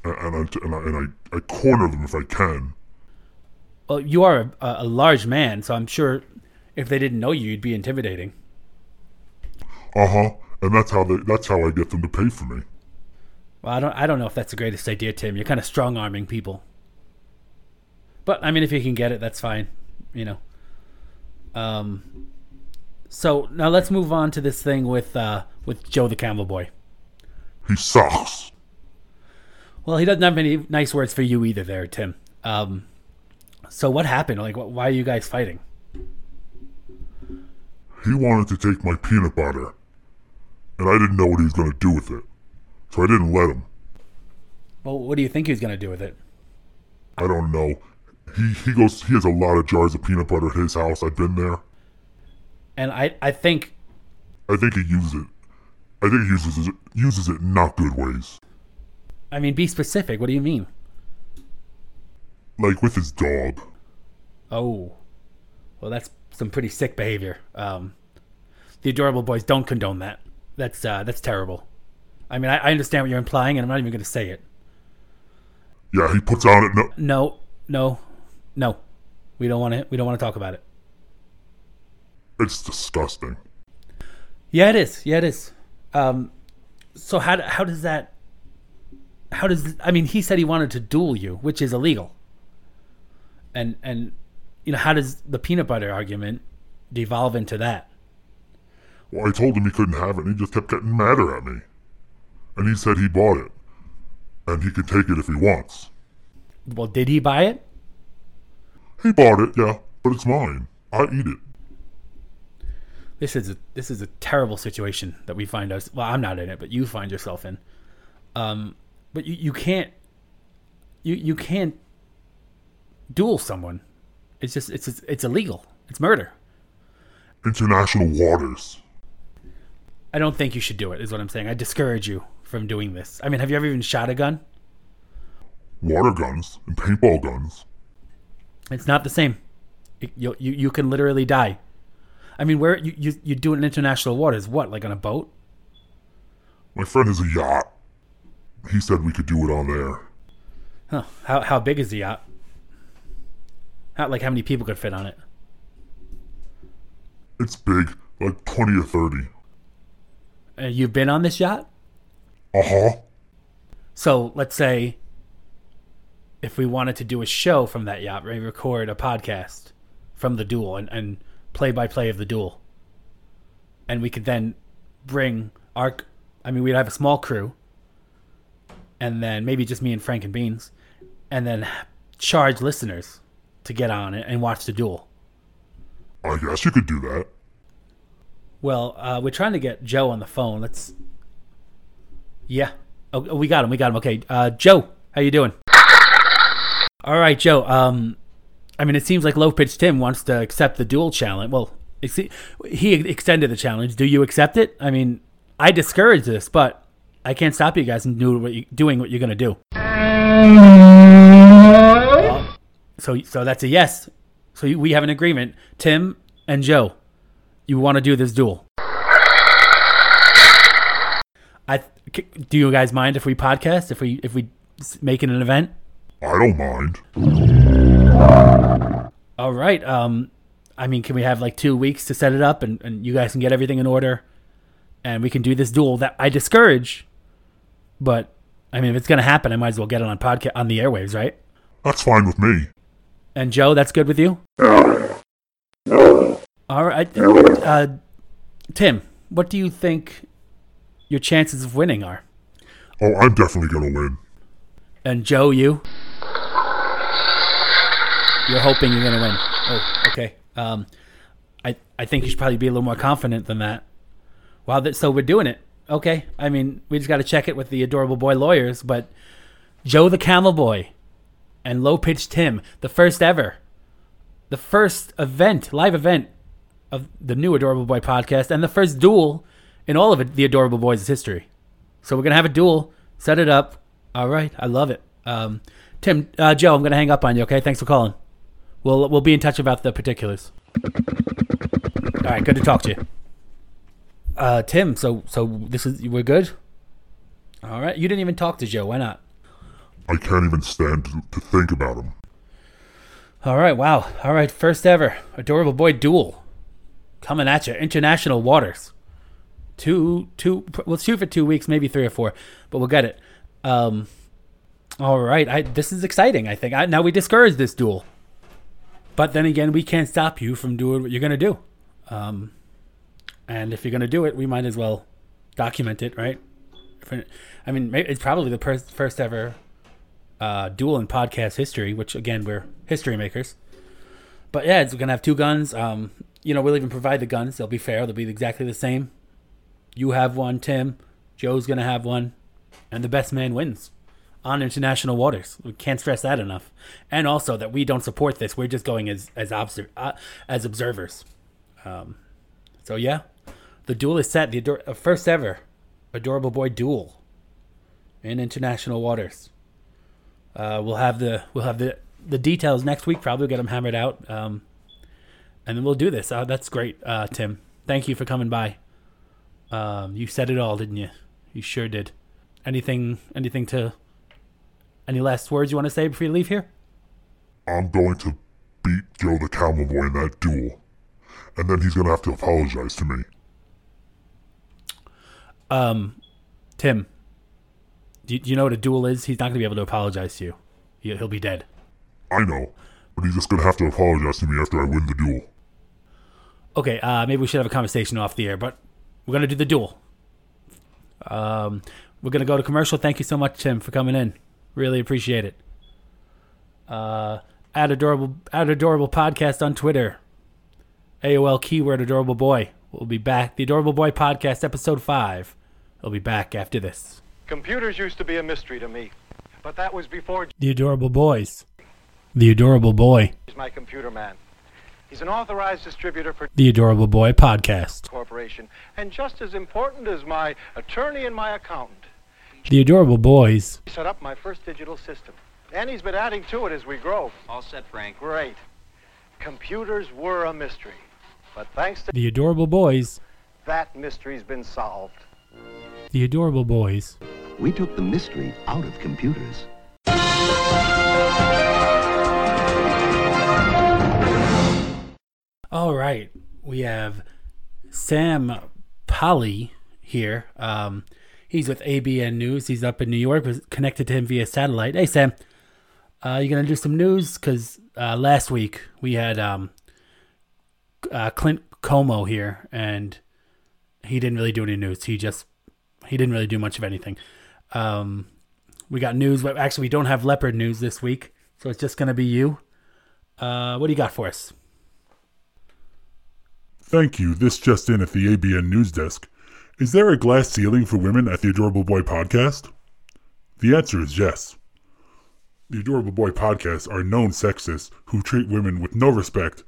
And, and, I, and, I, and I, I corner them if I can. Well, you are a, a large man, so I'm sure if they didn't know you, you'd be intimidating. Uh huh. And that's how they, that's how I get them to pay for me. Well, I don't I don't know if that's the greatest idea, Tim. You're kind of strong arming people. But I mean, if you can get it, that's fine. You know. Um. So now let's move on to this thing with uh with Joe the Camel Boy. He sucks. Well, he doesn't have any nice words for you either, there, Tim. Um. So what happened? Like, wh- why are you guys fighting? He wanted to take my peanut butter, and I didn't know what he was gonna do with it, so I didn't let him. Well, what do you think he was gonna do with it? I don't know. He he goes. He has a lot of jars of peanut butter at his house. I've been there. And I I think I think he uses it. I think he uses it uses it not good ways, I mean, be specific. What do you mean? like with his dog. Oh, well, that's some pretty sick behavior. Um, the adorable boys don't condone that. That's uh, that's terrible. I mean, I, I understand what you're implying, and I'm not even going to say it. Yeah, he puts on it. No, No, no, no. We don't want to. We don't want to talk about it. it's disgusting. Yeah, it is. Yeah, it is. Um, so how how does that? How does I mean? He said he wanted to duel you, which is illegal. And and you know how does the peanut butter argument devolve into that? Well, I told him he couldn't have it, and he just kept getting madder at me. And he said he bought it, and he could take it if he wants. Well, did he buy it? He bought it, yeah, but it's mine. I eat it. This is a this is a terrible situation that we find us. Well, I'm not in it, but you find yourself in. Um, but you, you can't you you can't duel someone. It's just it's it's, it's illegal. It's murder. International waters. I don't think you should do it. Is what I'm saying. I discourage you from doing this. I mean, have you ever even shot a gun? water guns and paintball guns. It's not the same. It- you, you, you can literally die. I mean, where you, you, you do it in international waters. What, like on a boat? My friend has a yacht. He said we could do it on there. Huh. How, how big is the yacht? How, like, how many people could fit on it? It's big, like 20 or 30. Uh, you've been on this yacht? Uh huh. So let's say if we wanted to do a show from that yacht, we record a podcast from the duel and, and play by play of the duel. And we could then bring our I mean we'd have a small crew and then maybe just me and Frank and Beans and then charge listeners to get on and watch the duel. I guess you could do that. Well, uh, we're trying to get Joe on the phone. Let's. Yeah. Oh, oh, we got him. We got him. Okay. Uh, Joe, how you doing? All right, Joe. Um, I mean, it seems like Low Pitch Tim wants to accept the dual challenge. Well, he extended the challenge. Do you accept it? I mean, I discourage this, but I can't stop you guys from do what you, doing what you're gonna do. So, so that's a yes. So we have an agreement. Tim and Joe, you want to do this duel? I do you guys mind if we podcast if we if we make it an event? I don't mind. All right. Um, I mean, can we have like two weeks to set it up and, and you guys can get everything in order and we can do this duel that I discourage, but I mean, if it's gonna happen, I might as well get it on podcast on the airwaves, right? That's fine with me. And Joe, that's good with you? All right. Uh, Tim, what do you think your chances of winning are? Oh, I'm definitely gonna win. And Joe, you? You're hoping you're gonna win. Oh, okay. Um, I I think you should probably be a little more confident than that. Wow, that, so we're doing it. Okay. I mean, we just got to check it with the adorable boy lawyers, but Joe the Camel Boy and Low Pitch Tim, the first ever, the first event, live event of the new Adorable Boy podcast, and the first duel in all of it, the Adorable Boys' history. So we're gonna have a duel. Set it up. All right, I love it. Um, Tim, uh, Joe, I'm gonna hang up on you. Okay, thanks for calling. We'll we'll be in touch about the particulars. All right, good to talk to you. Uh, Tim, so so this is we're good. All right, you didn't even talk to Joe. Why not? I can't even stand to, to think about him. All right, wow. All right, first ever adorable boy duel coming at you, international waters. Two, two. We'll shoot for two weeks, maybe three or four, but we'll get it. Um, all right, I this is exciting. I think I, now we discourage this duel, but then again, we can't stop you from doing what you're gonna do. Um, and if you're gonna do it, we might as well document it, right? I mean, it's probably the pers- first ever uh, duel in podcast history, which again we're history makers. But yeah, it's gonna have two guns. Um, you know, we'll even provide the guns. They'll be fair. They'll be exactly the same. You have one, Tim. Joe's gonna have one, and the best man wins on international waters. We can't stress that enough. And also that we don't support this. We're just going as as obser- uh, as observers. Um, so yeah, the duel is set. The ador- uh, first ever adorable boy duel in international waters. Uh, we'll have the we'll have the the details next week. Probably we'll get them hammered out, um, and then we'll do this. Uh, that's great, uh, Tim. Thank you for coming by. Um, you said it all, didn't you? You sure did. Anything anything to any last words you want to say before you leave here? I'm going to beat Joe the Camel Boy in that duel. And then he's gonna have to apologize to me. Um, Tim, do you, do you know what a duel is? He's not going to be able to apologize to you. He, he'll be dead. I know, but he's just gonna have to apologize to me after I win the duel. Okay, uh, maybe we should have a conversation off the air, but we're gonna do the duel. Um, we're gonna go to commercial. Thank you so much, Tim, for coming in. Really appreciate it. Uh, at adorable, at adorable podcast on Twitter. AOL keyword adorable boy. We'll be back. The adorable boy podcast, episode five. We'll be back after this. Computers used to be a mystery to me, but that was before The adorable boys. The adorable boy. He's my computer man. He's an authorized distributor for The adorable boy podcast. corporation, and just as important as my attorney and my accountant. The adorable boys. Set up my first digital system. And he's been adding to it as we grow. All set, Frank. Great. Computers were a mystery. But thanks to The Adorable Boys. that mystery's been solved. The Adorable Boys. We took the mystery out of computers. All right, we have Sam Polly here. Um, he's with ABN News. He's up in New York. Was connected to him via satellite. Hey, Sam, uh, you gonna do some news? Cause uh, last week we had um, uh, Clint Como here, and he didn't really do any news. He just he didn't really do much of anything. Um, we got news, actually we don't have leopard news this week, so it's just gonna be you. Uh, what do you got for us? Thank you. This just in at the ABN news desk. Is there a glass ceiling for women at the Adorable Boy podcast? The answer is yes. The Adorable Boy podcasts are known sexists who treat women with no respect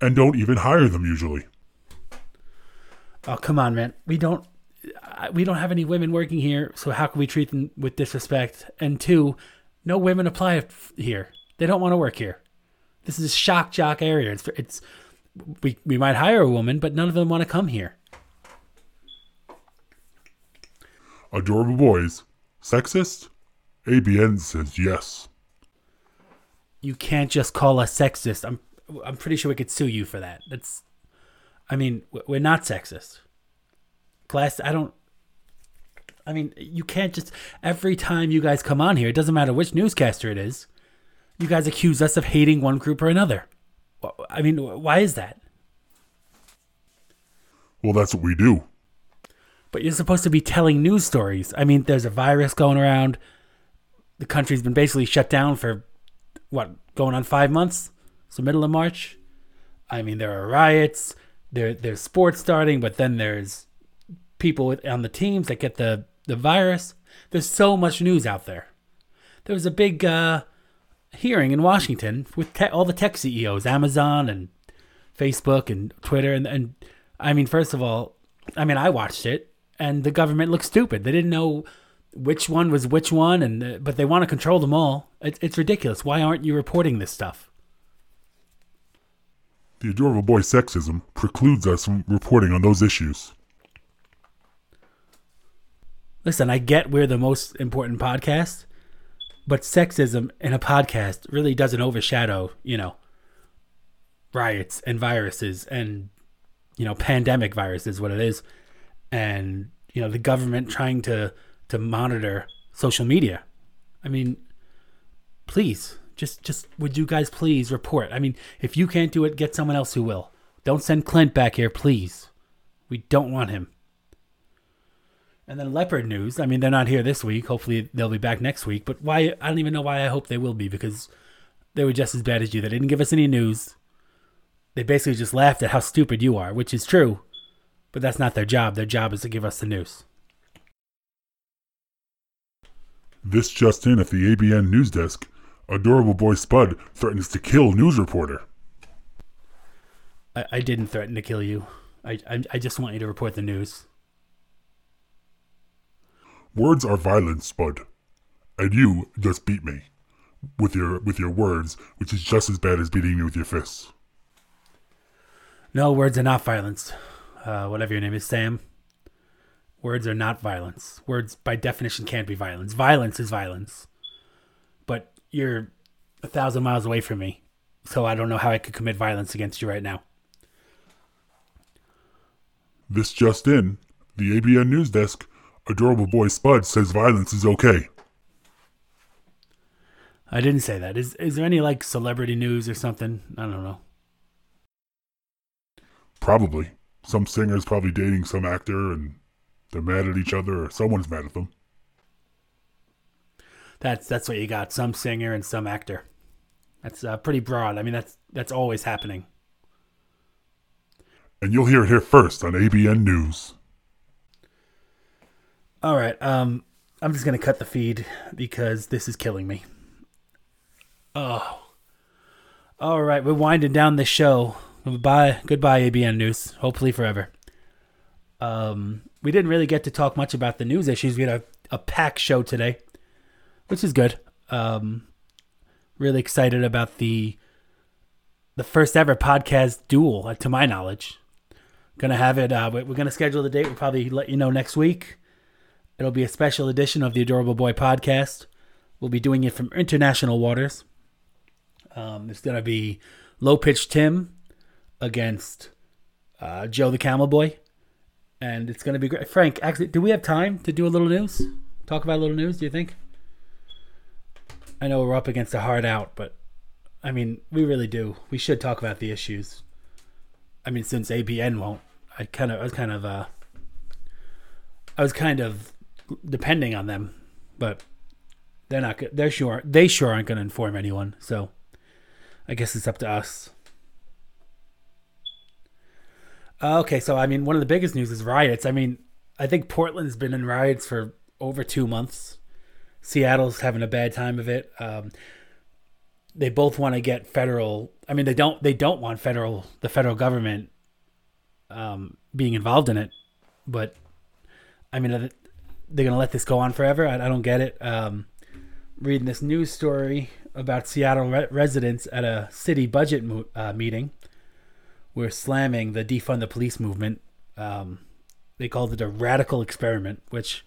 and don't even hire them usually. Oh come on, man. We don't uh, we don't have any women working here, so how can we treat them with disrespect? And two, no women apply here. They don't want to work here. This is a shock jock area. It's it's we we might hire a woman, but none of them want to come here. Adorable Boys, sexist? ABN says yes. You can't just call us sexist. I'm I'm pretty sure we could sue you for that. That's I mean, we're not sexist. Class I don't I mean, you can't just every time you guys come on here, it doesn't matter which newscaster it is, you guys accuse us of hating one group or another. I mean, why is that? Well, that's what we do. But you're supposed to be telling news stories. I mean, there's a virus going around. The country's been basically shut down for what, going on five months? So middle of March. I mean, there are riots. There, there's sports starting, but then there's people on the teams that get the the virus. There's so much news out there. There was a big uh, hearing in Washington with te- all the tech CEOs, Amazon and Facebook and Twitter, and and I mean, first of all, I mean, I watched it, and the government looked stupid. They didn't know which one was which one, and uh, but they want to control them all. It's it's ridiculous. Why aren't you reporting this stuff? The Adorable Boy sexism precludes us from reporting on those issues. Listen, I get we're the most important podcast, but sexism in a podcast really doesn't overshadow, you know, riots and viruses and you know, pandemic viruses, what it is. And, you know, the government trying to to monitor social media. I mean, please, just just would you guys please report? I mean, if you can't do it, get someone else who will. Don't send Clint back here, please. We don't want him. And then Leopard News. I mean, they're not here this week. Hopefully, they'll be back next week. But why? I don't even know why I hope they will be because they were just as bad as you. They didn't give us any news. They basically just laughed at how stupid you are, which is true. But that's not their job. Their job is to give us the news. This just in at the ABN news desk. Adorable Boy Spud threatens to kill news reporter. I, I didn't threaten to kill you. I, I I just want you to report the news. Words are violence, Spud. And you just beat me. With your with your words, which is just as bad as beating me with your fists. No, words are not violence. Uh, whatever your name is, Sam. Words are not violence. Words, by definition, can't be violence. Violence is violence. But you're a thousand miles away from me, so I don't know how I could commit violence against you right now. This just in, the ABN news desk. Adorable Boy Spud says violence is okay. I didn't say that. Is is there any like celebrity news or something? I don't know. Probably. Some singer's probably dating some actor and they're mad at each other or someone's mad at them. That's that's what you got. Some singer and some actor. That's uh, pretty broad. I mean, that's that's always happening. And you'll hear it here first on ABN News. All right. Um, I'm just gonna cut the feed because this is killing me. Oh. All right, we're winding down the show. Goodbye, goodbye, ABN News. Hopefully forever. Um, we didn't really get to talk much about the news issues. We had a, a pack show today, which is good. Um, Really excited about the the first ever podcast duel, uh, to my knowledge. Gonna have it. Uh, we're gonna schedule the date. We'll probably let you know next week. It'll be a special edition of the Adorable Boy podcast. We'll be doing it from international waters. Um, it's gonna be low pitch Tim against uh, Joe the Camel Boy, and it's gonna be great. Frank, actually, do we have time to do a little news? Talk about a little news. Do you think? I know we're up against a hard out, but I mean, we really do. We should talk about the issues. I mean, since ABN won't, I kind of, I was kind of, uh, I was kind of depending on them, but they're not. They're sure. They sure aren't going to inform anyone. So, I guess it's up to us. Uh, okay, so I mean, one of the biggest news is riots. I mean, I think Portland's been in riots for over two months. Seattle's having a bad time of it. Um, they both want to get federal. I mean, they don't. They don't want federal. The federal government um, being involved in it. But I mean, are gonna let this go on forever? I, I don't get it. Um, reading this news story about Seattle re- residents at a city budget mo- uh, meeting were slamming the defund the police movement. Um, they called it a radical experiment, which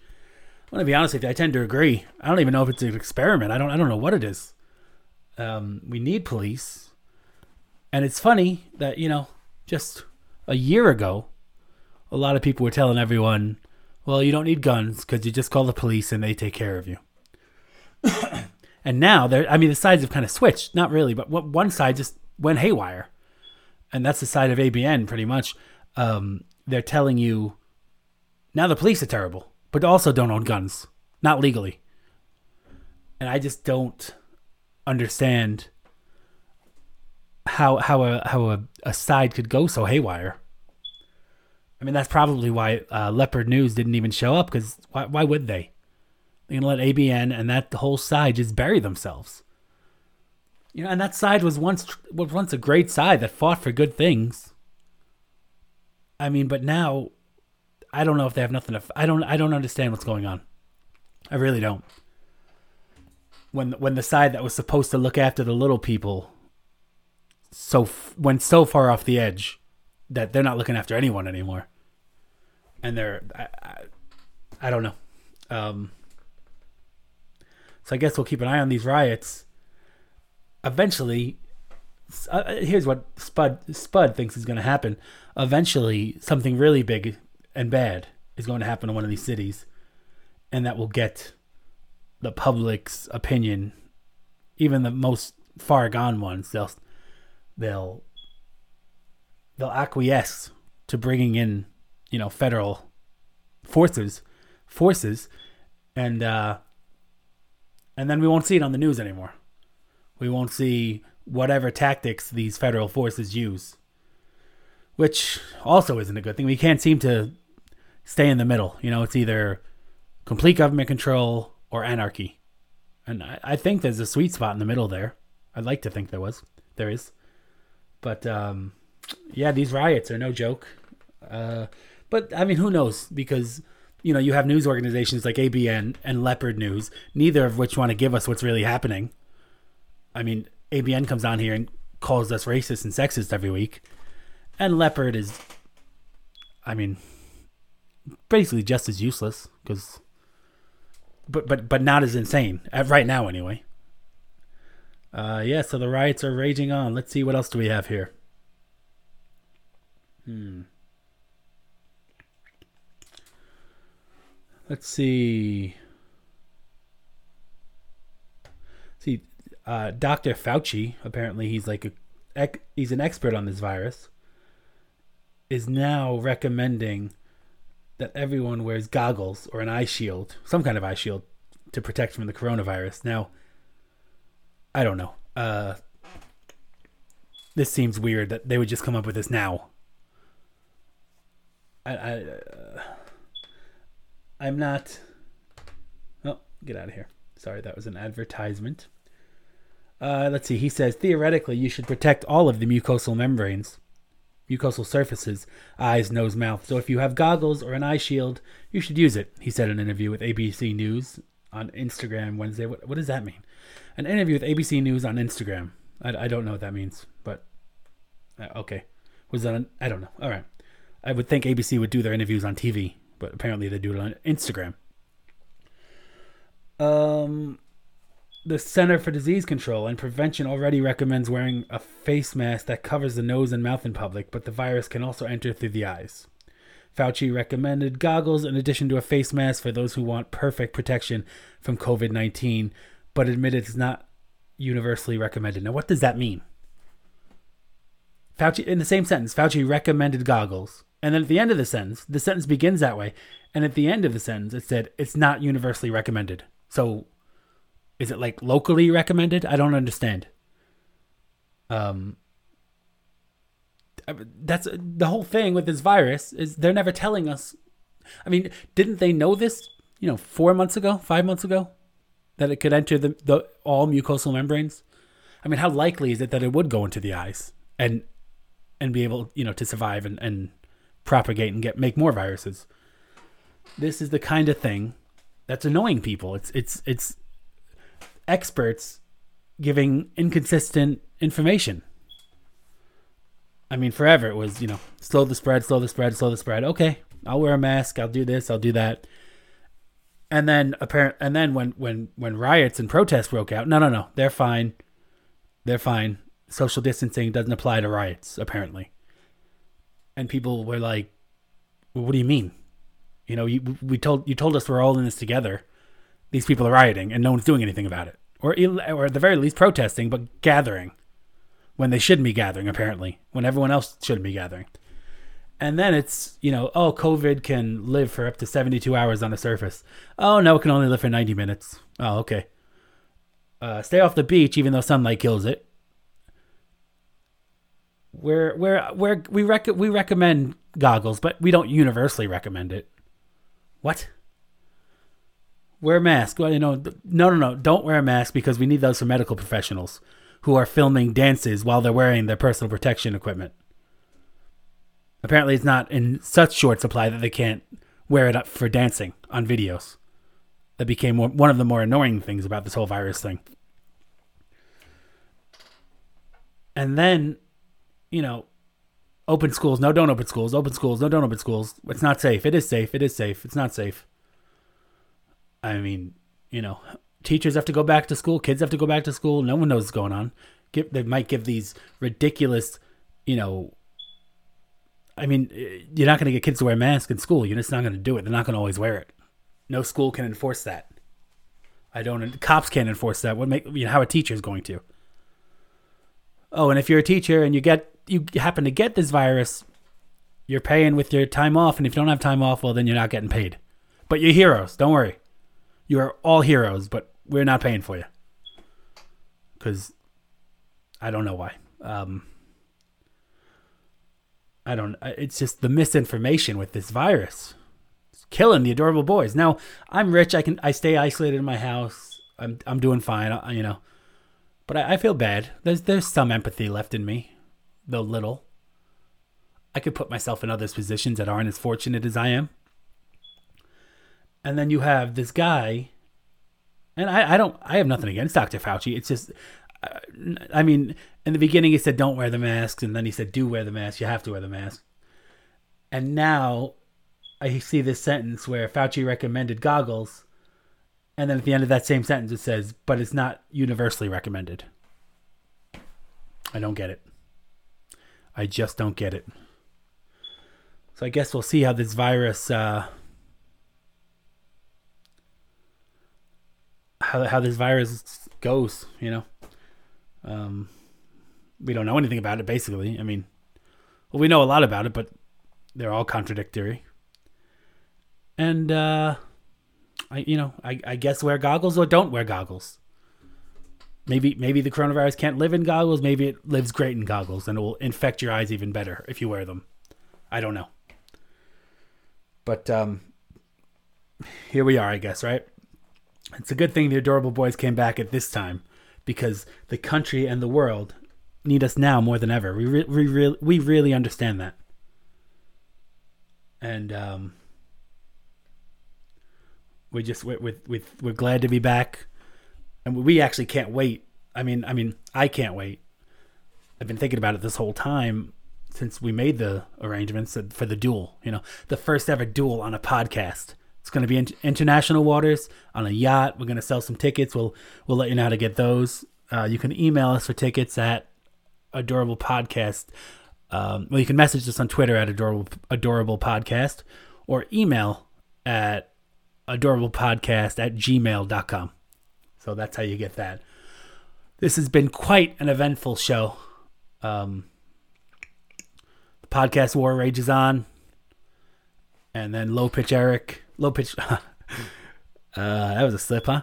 I'm gonna be honest with you, I tend to agree. I don't even know if it's an experiment. I don't. I don't know what it is. Um, we need police, and it's funny that you know, just a year ago, a lot of people were telling everyone, "Well, you don't need guns because you just call the police and they take care of you." and now they're. I mean, the sides have kind of switched. Not really, but one one side just went haywire, and that's the side of ABN pretty much. Um, they're telling you now the police are terrible, but also don't own guns, not legally. And I just don't understand how how a how a, a side could go so haywire. I mean, that's probably why uh, Leopard News didn't even show up because why, why would they? They're gonna let ABN and that whole side just bury themselves. You know, and that side was once was once a great side that fought for good things. I mean, but now, I don't know if they have nothing to. I don't. I don't understand what's going on. I really don't. When when the side that was supposed to look after the little people, so f- went so far off the edge, that they're not looking after anyone anymore. And they're. I, I, I don't know. Um, so I guess we'll keep an eye on these riots. Eventually, uh, here's what Spud Spud thinks is going to happen. Eventually, something really big and bad is going to happen in one of these cities, and that will get the public's opinion, even the most far gone ones. They'll they'll they'll acquiesce to bringing in you know federal forces forces and uh and then we won't see it on the news anymore. We won't see whatever tactics these federal forces use which also isn't a good thing. We can't seem to stay in the middle. You know it's either complete government control or anarchy. And I, I think there's a sweet spot in the middle there. I'd like to think there was there is. But um yeah these riots are no joke. Uh but i mean who knows because you know you have news organizations like abn and leopard news neither of which want to give us what's really happening I mean, ABN comes on here and calls us racist and sexist every week, and Leopard is, I mean, basically just as useless because, but but but not as insane right now anyway. Uh, yeah, so the riots are raging on. Let's see what else do we have here. Hmm. Let's see. See, uh, Dr. Fauci, apparently he's like a ec- he's an expert on this virus, is now recommending that everyone wears goggles or an eye shield, some kind of eye shield, to protect from the coronavirus. Now, I don't know. Uh, this seems weird that they would just come up with this now. I, I uh, I'm not. Oh, get out of here. Sorry, that was an advertisement. Uh, let's see. He says theoretically, you should protect all of the mucosal membranes, mucosal surfaces, eyes, nose, mouth. So if you have goggles or an eye shield, you should use it. He said in an interview with ABC News on Instagram Wednesday. What, what does that mean? An interview with ABC News on Instagram. I, I don't know what that means, but uh, okay. Was that on, I don't know. All right. I would think ABC would do their interviews on TV, but apparently they do it on Instagram. Um, the Center for Disease Control and Prevention already recommends wearing a face mask that covers the nose and mouth in public, but the virus can also enter through the eyes. Fauci recommended goggles in addition to a face mask for those who want perfect protection from COVID 19, but admitted it's not universally recommended. Now, what does that mean? Fauci, in the same sentence, Fauci recommended goggles. And then at the end of the sentence, the sentence begins that way. And at the end of the sentence, it said it's not universally recommended. So is it like locally recommended? I don't understand. Um, that's the whole thing with this virus is they're never telling us. I mean, didn't they know this? You know, four months ago, five months ago, that it could enter the, the all mucosal membranes. I mean, how likely is it that it would go into the eyes and and be able, you know, to survive and, and propagate and get make more viruses? This is the kind of thing that's annoying people. It's it's it's experts giving inconsistent information. I mean, forever it was, you know, slow the spread, slow the spread, slow the spread. Okay, I'll wear a mask. I'll do this. I'll do that. And then apparent, and then when when when riots and protests broke out, no, no, no, they're fine. They're fine. Social distancing doesn't apply to riots, apparently. And people were like, well, "What do you mean? You know, you, we told you told us we're all in this together. These people are rioting, and no one's doing anything about it, or or at the very least protesting, but gathering." when they shouldn't be gathering, apparently, when everyone else shouldn't be gathering. And then it's, you know, oh, COVID can live for up to 72 hours on the surface. Oh, no, it can only live for 90 minutes. Oh, okay. Uh, stay off the beach, even though sunlight kills it. We're, we're, we're, we, rec- we recommend goggles, but we don't universally recommend it. What? Wear a mask. Well, you know, no, no, no. Don't wear a mask because we need those for medical professionals who are filming dances while they're wearing their personal protection equipment. Apparently, it's not in such short supply that they can't wear it up for dancing on videos. That became one of the more annoying things about this whole virus thing. And then, you know, open schools, no, don't open schools, open schools, no, don't open schools. It's not safe. It is safe. It is safe. It's not safe. I mean, you know, teachers have to go back to school, kids have to go back to school. No one knows what's going on. Give, they might give these ridiculous, you know. I mean, eh, you're not going to get kids to wear masks in school. You're just not going to do it. They're not going to always wear it. No school can enforce that. I don't. Cops can't enforce that. What make you know how a teacher is going to? Oh, and if you're a teacher and you get you happen to get this virus, you're paying with your time off, and if you don't have time off, well, then you're not getting paid. But you're heroes. Don't worry. You are all heroes, but we're not paying for you because I don't know why. Um, I don't. It's just the misinformation with this virus. It's killing the adorable boys. Now I'm rich. I can. I stay isolated in my house. I'm. I'm doing fine. I, you know, but I, I feel bad. There's. There's some empathy left in me, though little. I could put myself in others' positions that aren't as fortunate as I am. And then you have this guy and I, I don't, I have nothing against Dr. Fauci. It's just, uh, I mean, in the beginning he said don't wear the masks, and then he said do wear the mask. You have to wear the mask. And now I see this sentence where Fauci recommended goggles, and then at the end of that same sentence it says, but it's not universally recommended. I don't get it. I just don't get it. So I guess we'll see how this virus uh, how how this virus goes. You know, um, we don't know anything about it. Basically, I mean, well, we know a lot about it, but they're all contradictory. And uh, I, you know, I, I guess wear goggles or don't wear goggles. Maybe maybe the coronavirus can't live in goggles. Maybe it lives great in goggles, and it will infect your eyes even better if you wear them. I don't know. But um, here we are, I guess, right? It's a good thing the Adorable Boys came back at this time because the country and the world need us now more than ever. We re- we re- we really understand that. And um, we just we we we're glad to be back. And we actually can't wait. I mean, I mean, I can't wait. I've been thinking about it this whole time since we made the arrangements for the duel. You know, the first ever duel on a podcast. It's going to be in international waters on a yacht. We're going to sell some tickets. We'll we'll let you know how to get those. Uh, you can email us for tickets at adorable podcast. Um, well, you can message us on Twitter at adorable adorable podcast or email at adorable podcast at gmail.com. So that's how you get that. This has been quite an eventful show. Um, the podcast war rages on. And then low pitch Eric, low pitch, uh, that was a slip, huh?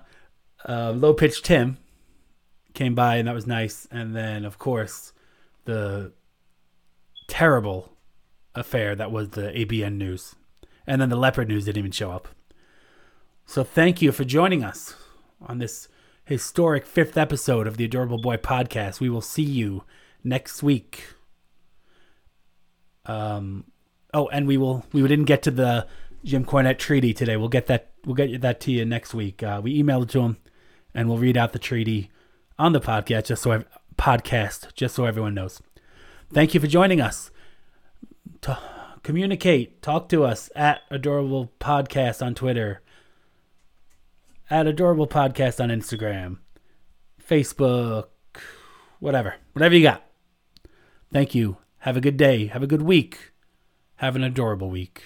Uh, low pitch Tim came by, and that was nice. And then, of course, the terrible affair that was the ABN news. And then the leopard news didn't even show up. So thank you for joining us on this historic fifth episode of the Adorable Boy podcast. We will see you next week. Um, oh, and we will. We didn't get to the Jim Cornette treaty today. We'll get that. We'll get that to you next week. Uh, we emailed to him, and we'll read out the treaty on the podcast just so I've, podcast just so everyone knows. Thank you for joining us. To communicate, talk to us at Adorable Podcast on Twitter at Adorable Podcast on Instagram, Facebook, whatever. Whatever you got. Thank you. Have a good day. Have a good week. Have an adorable week.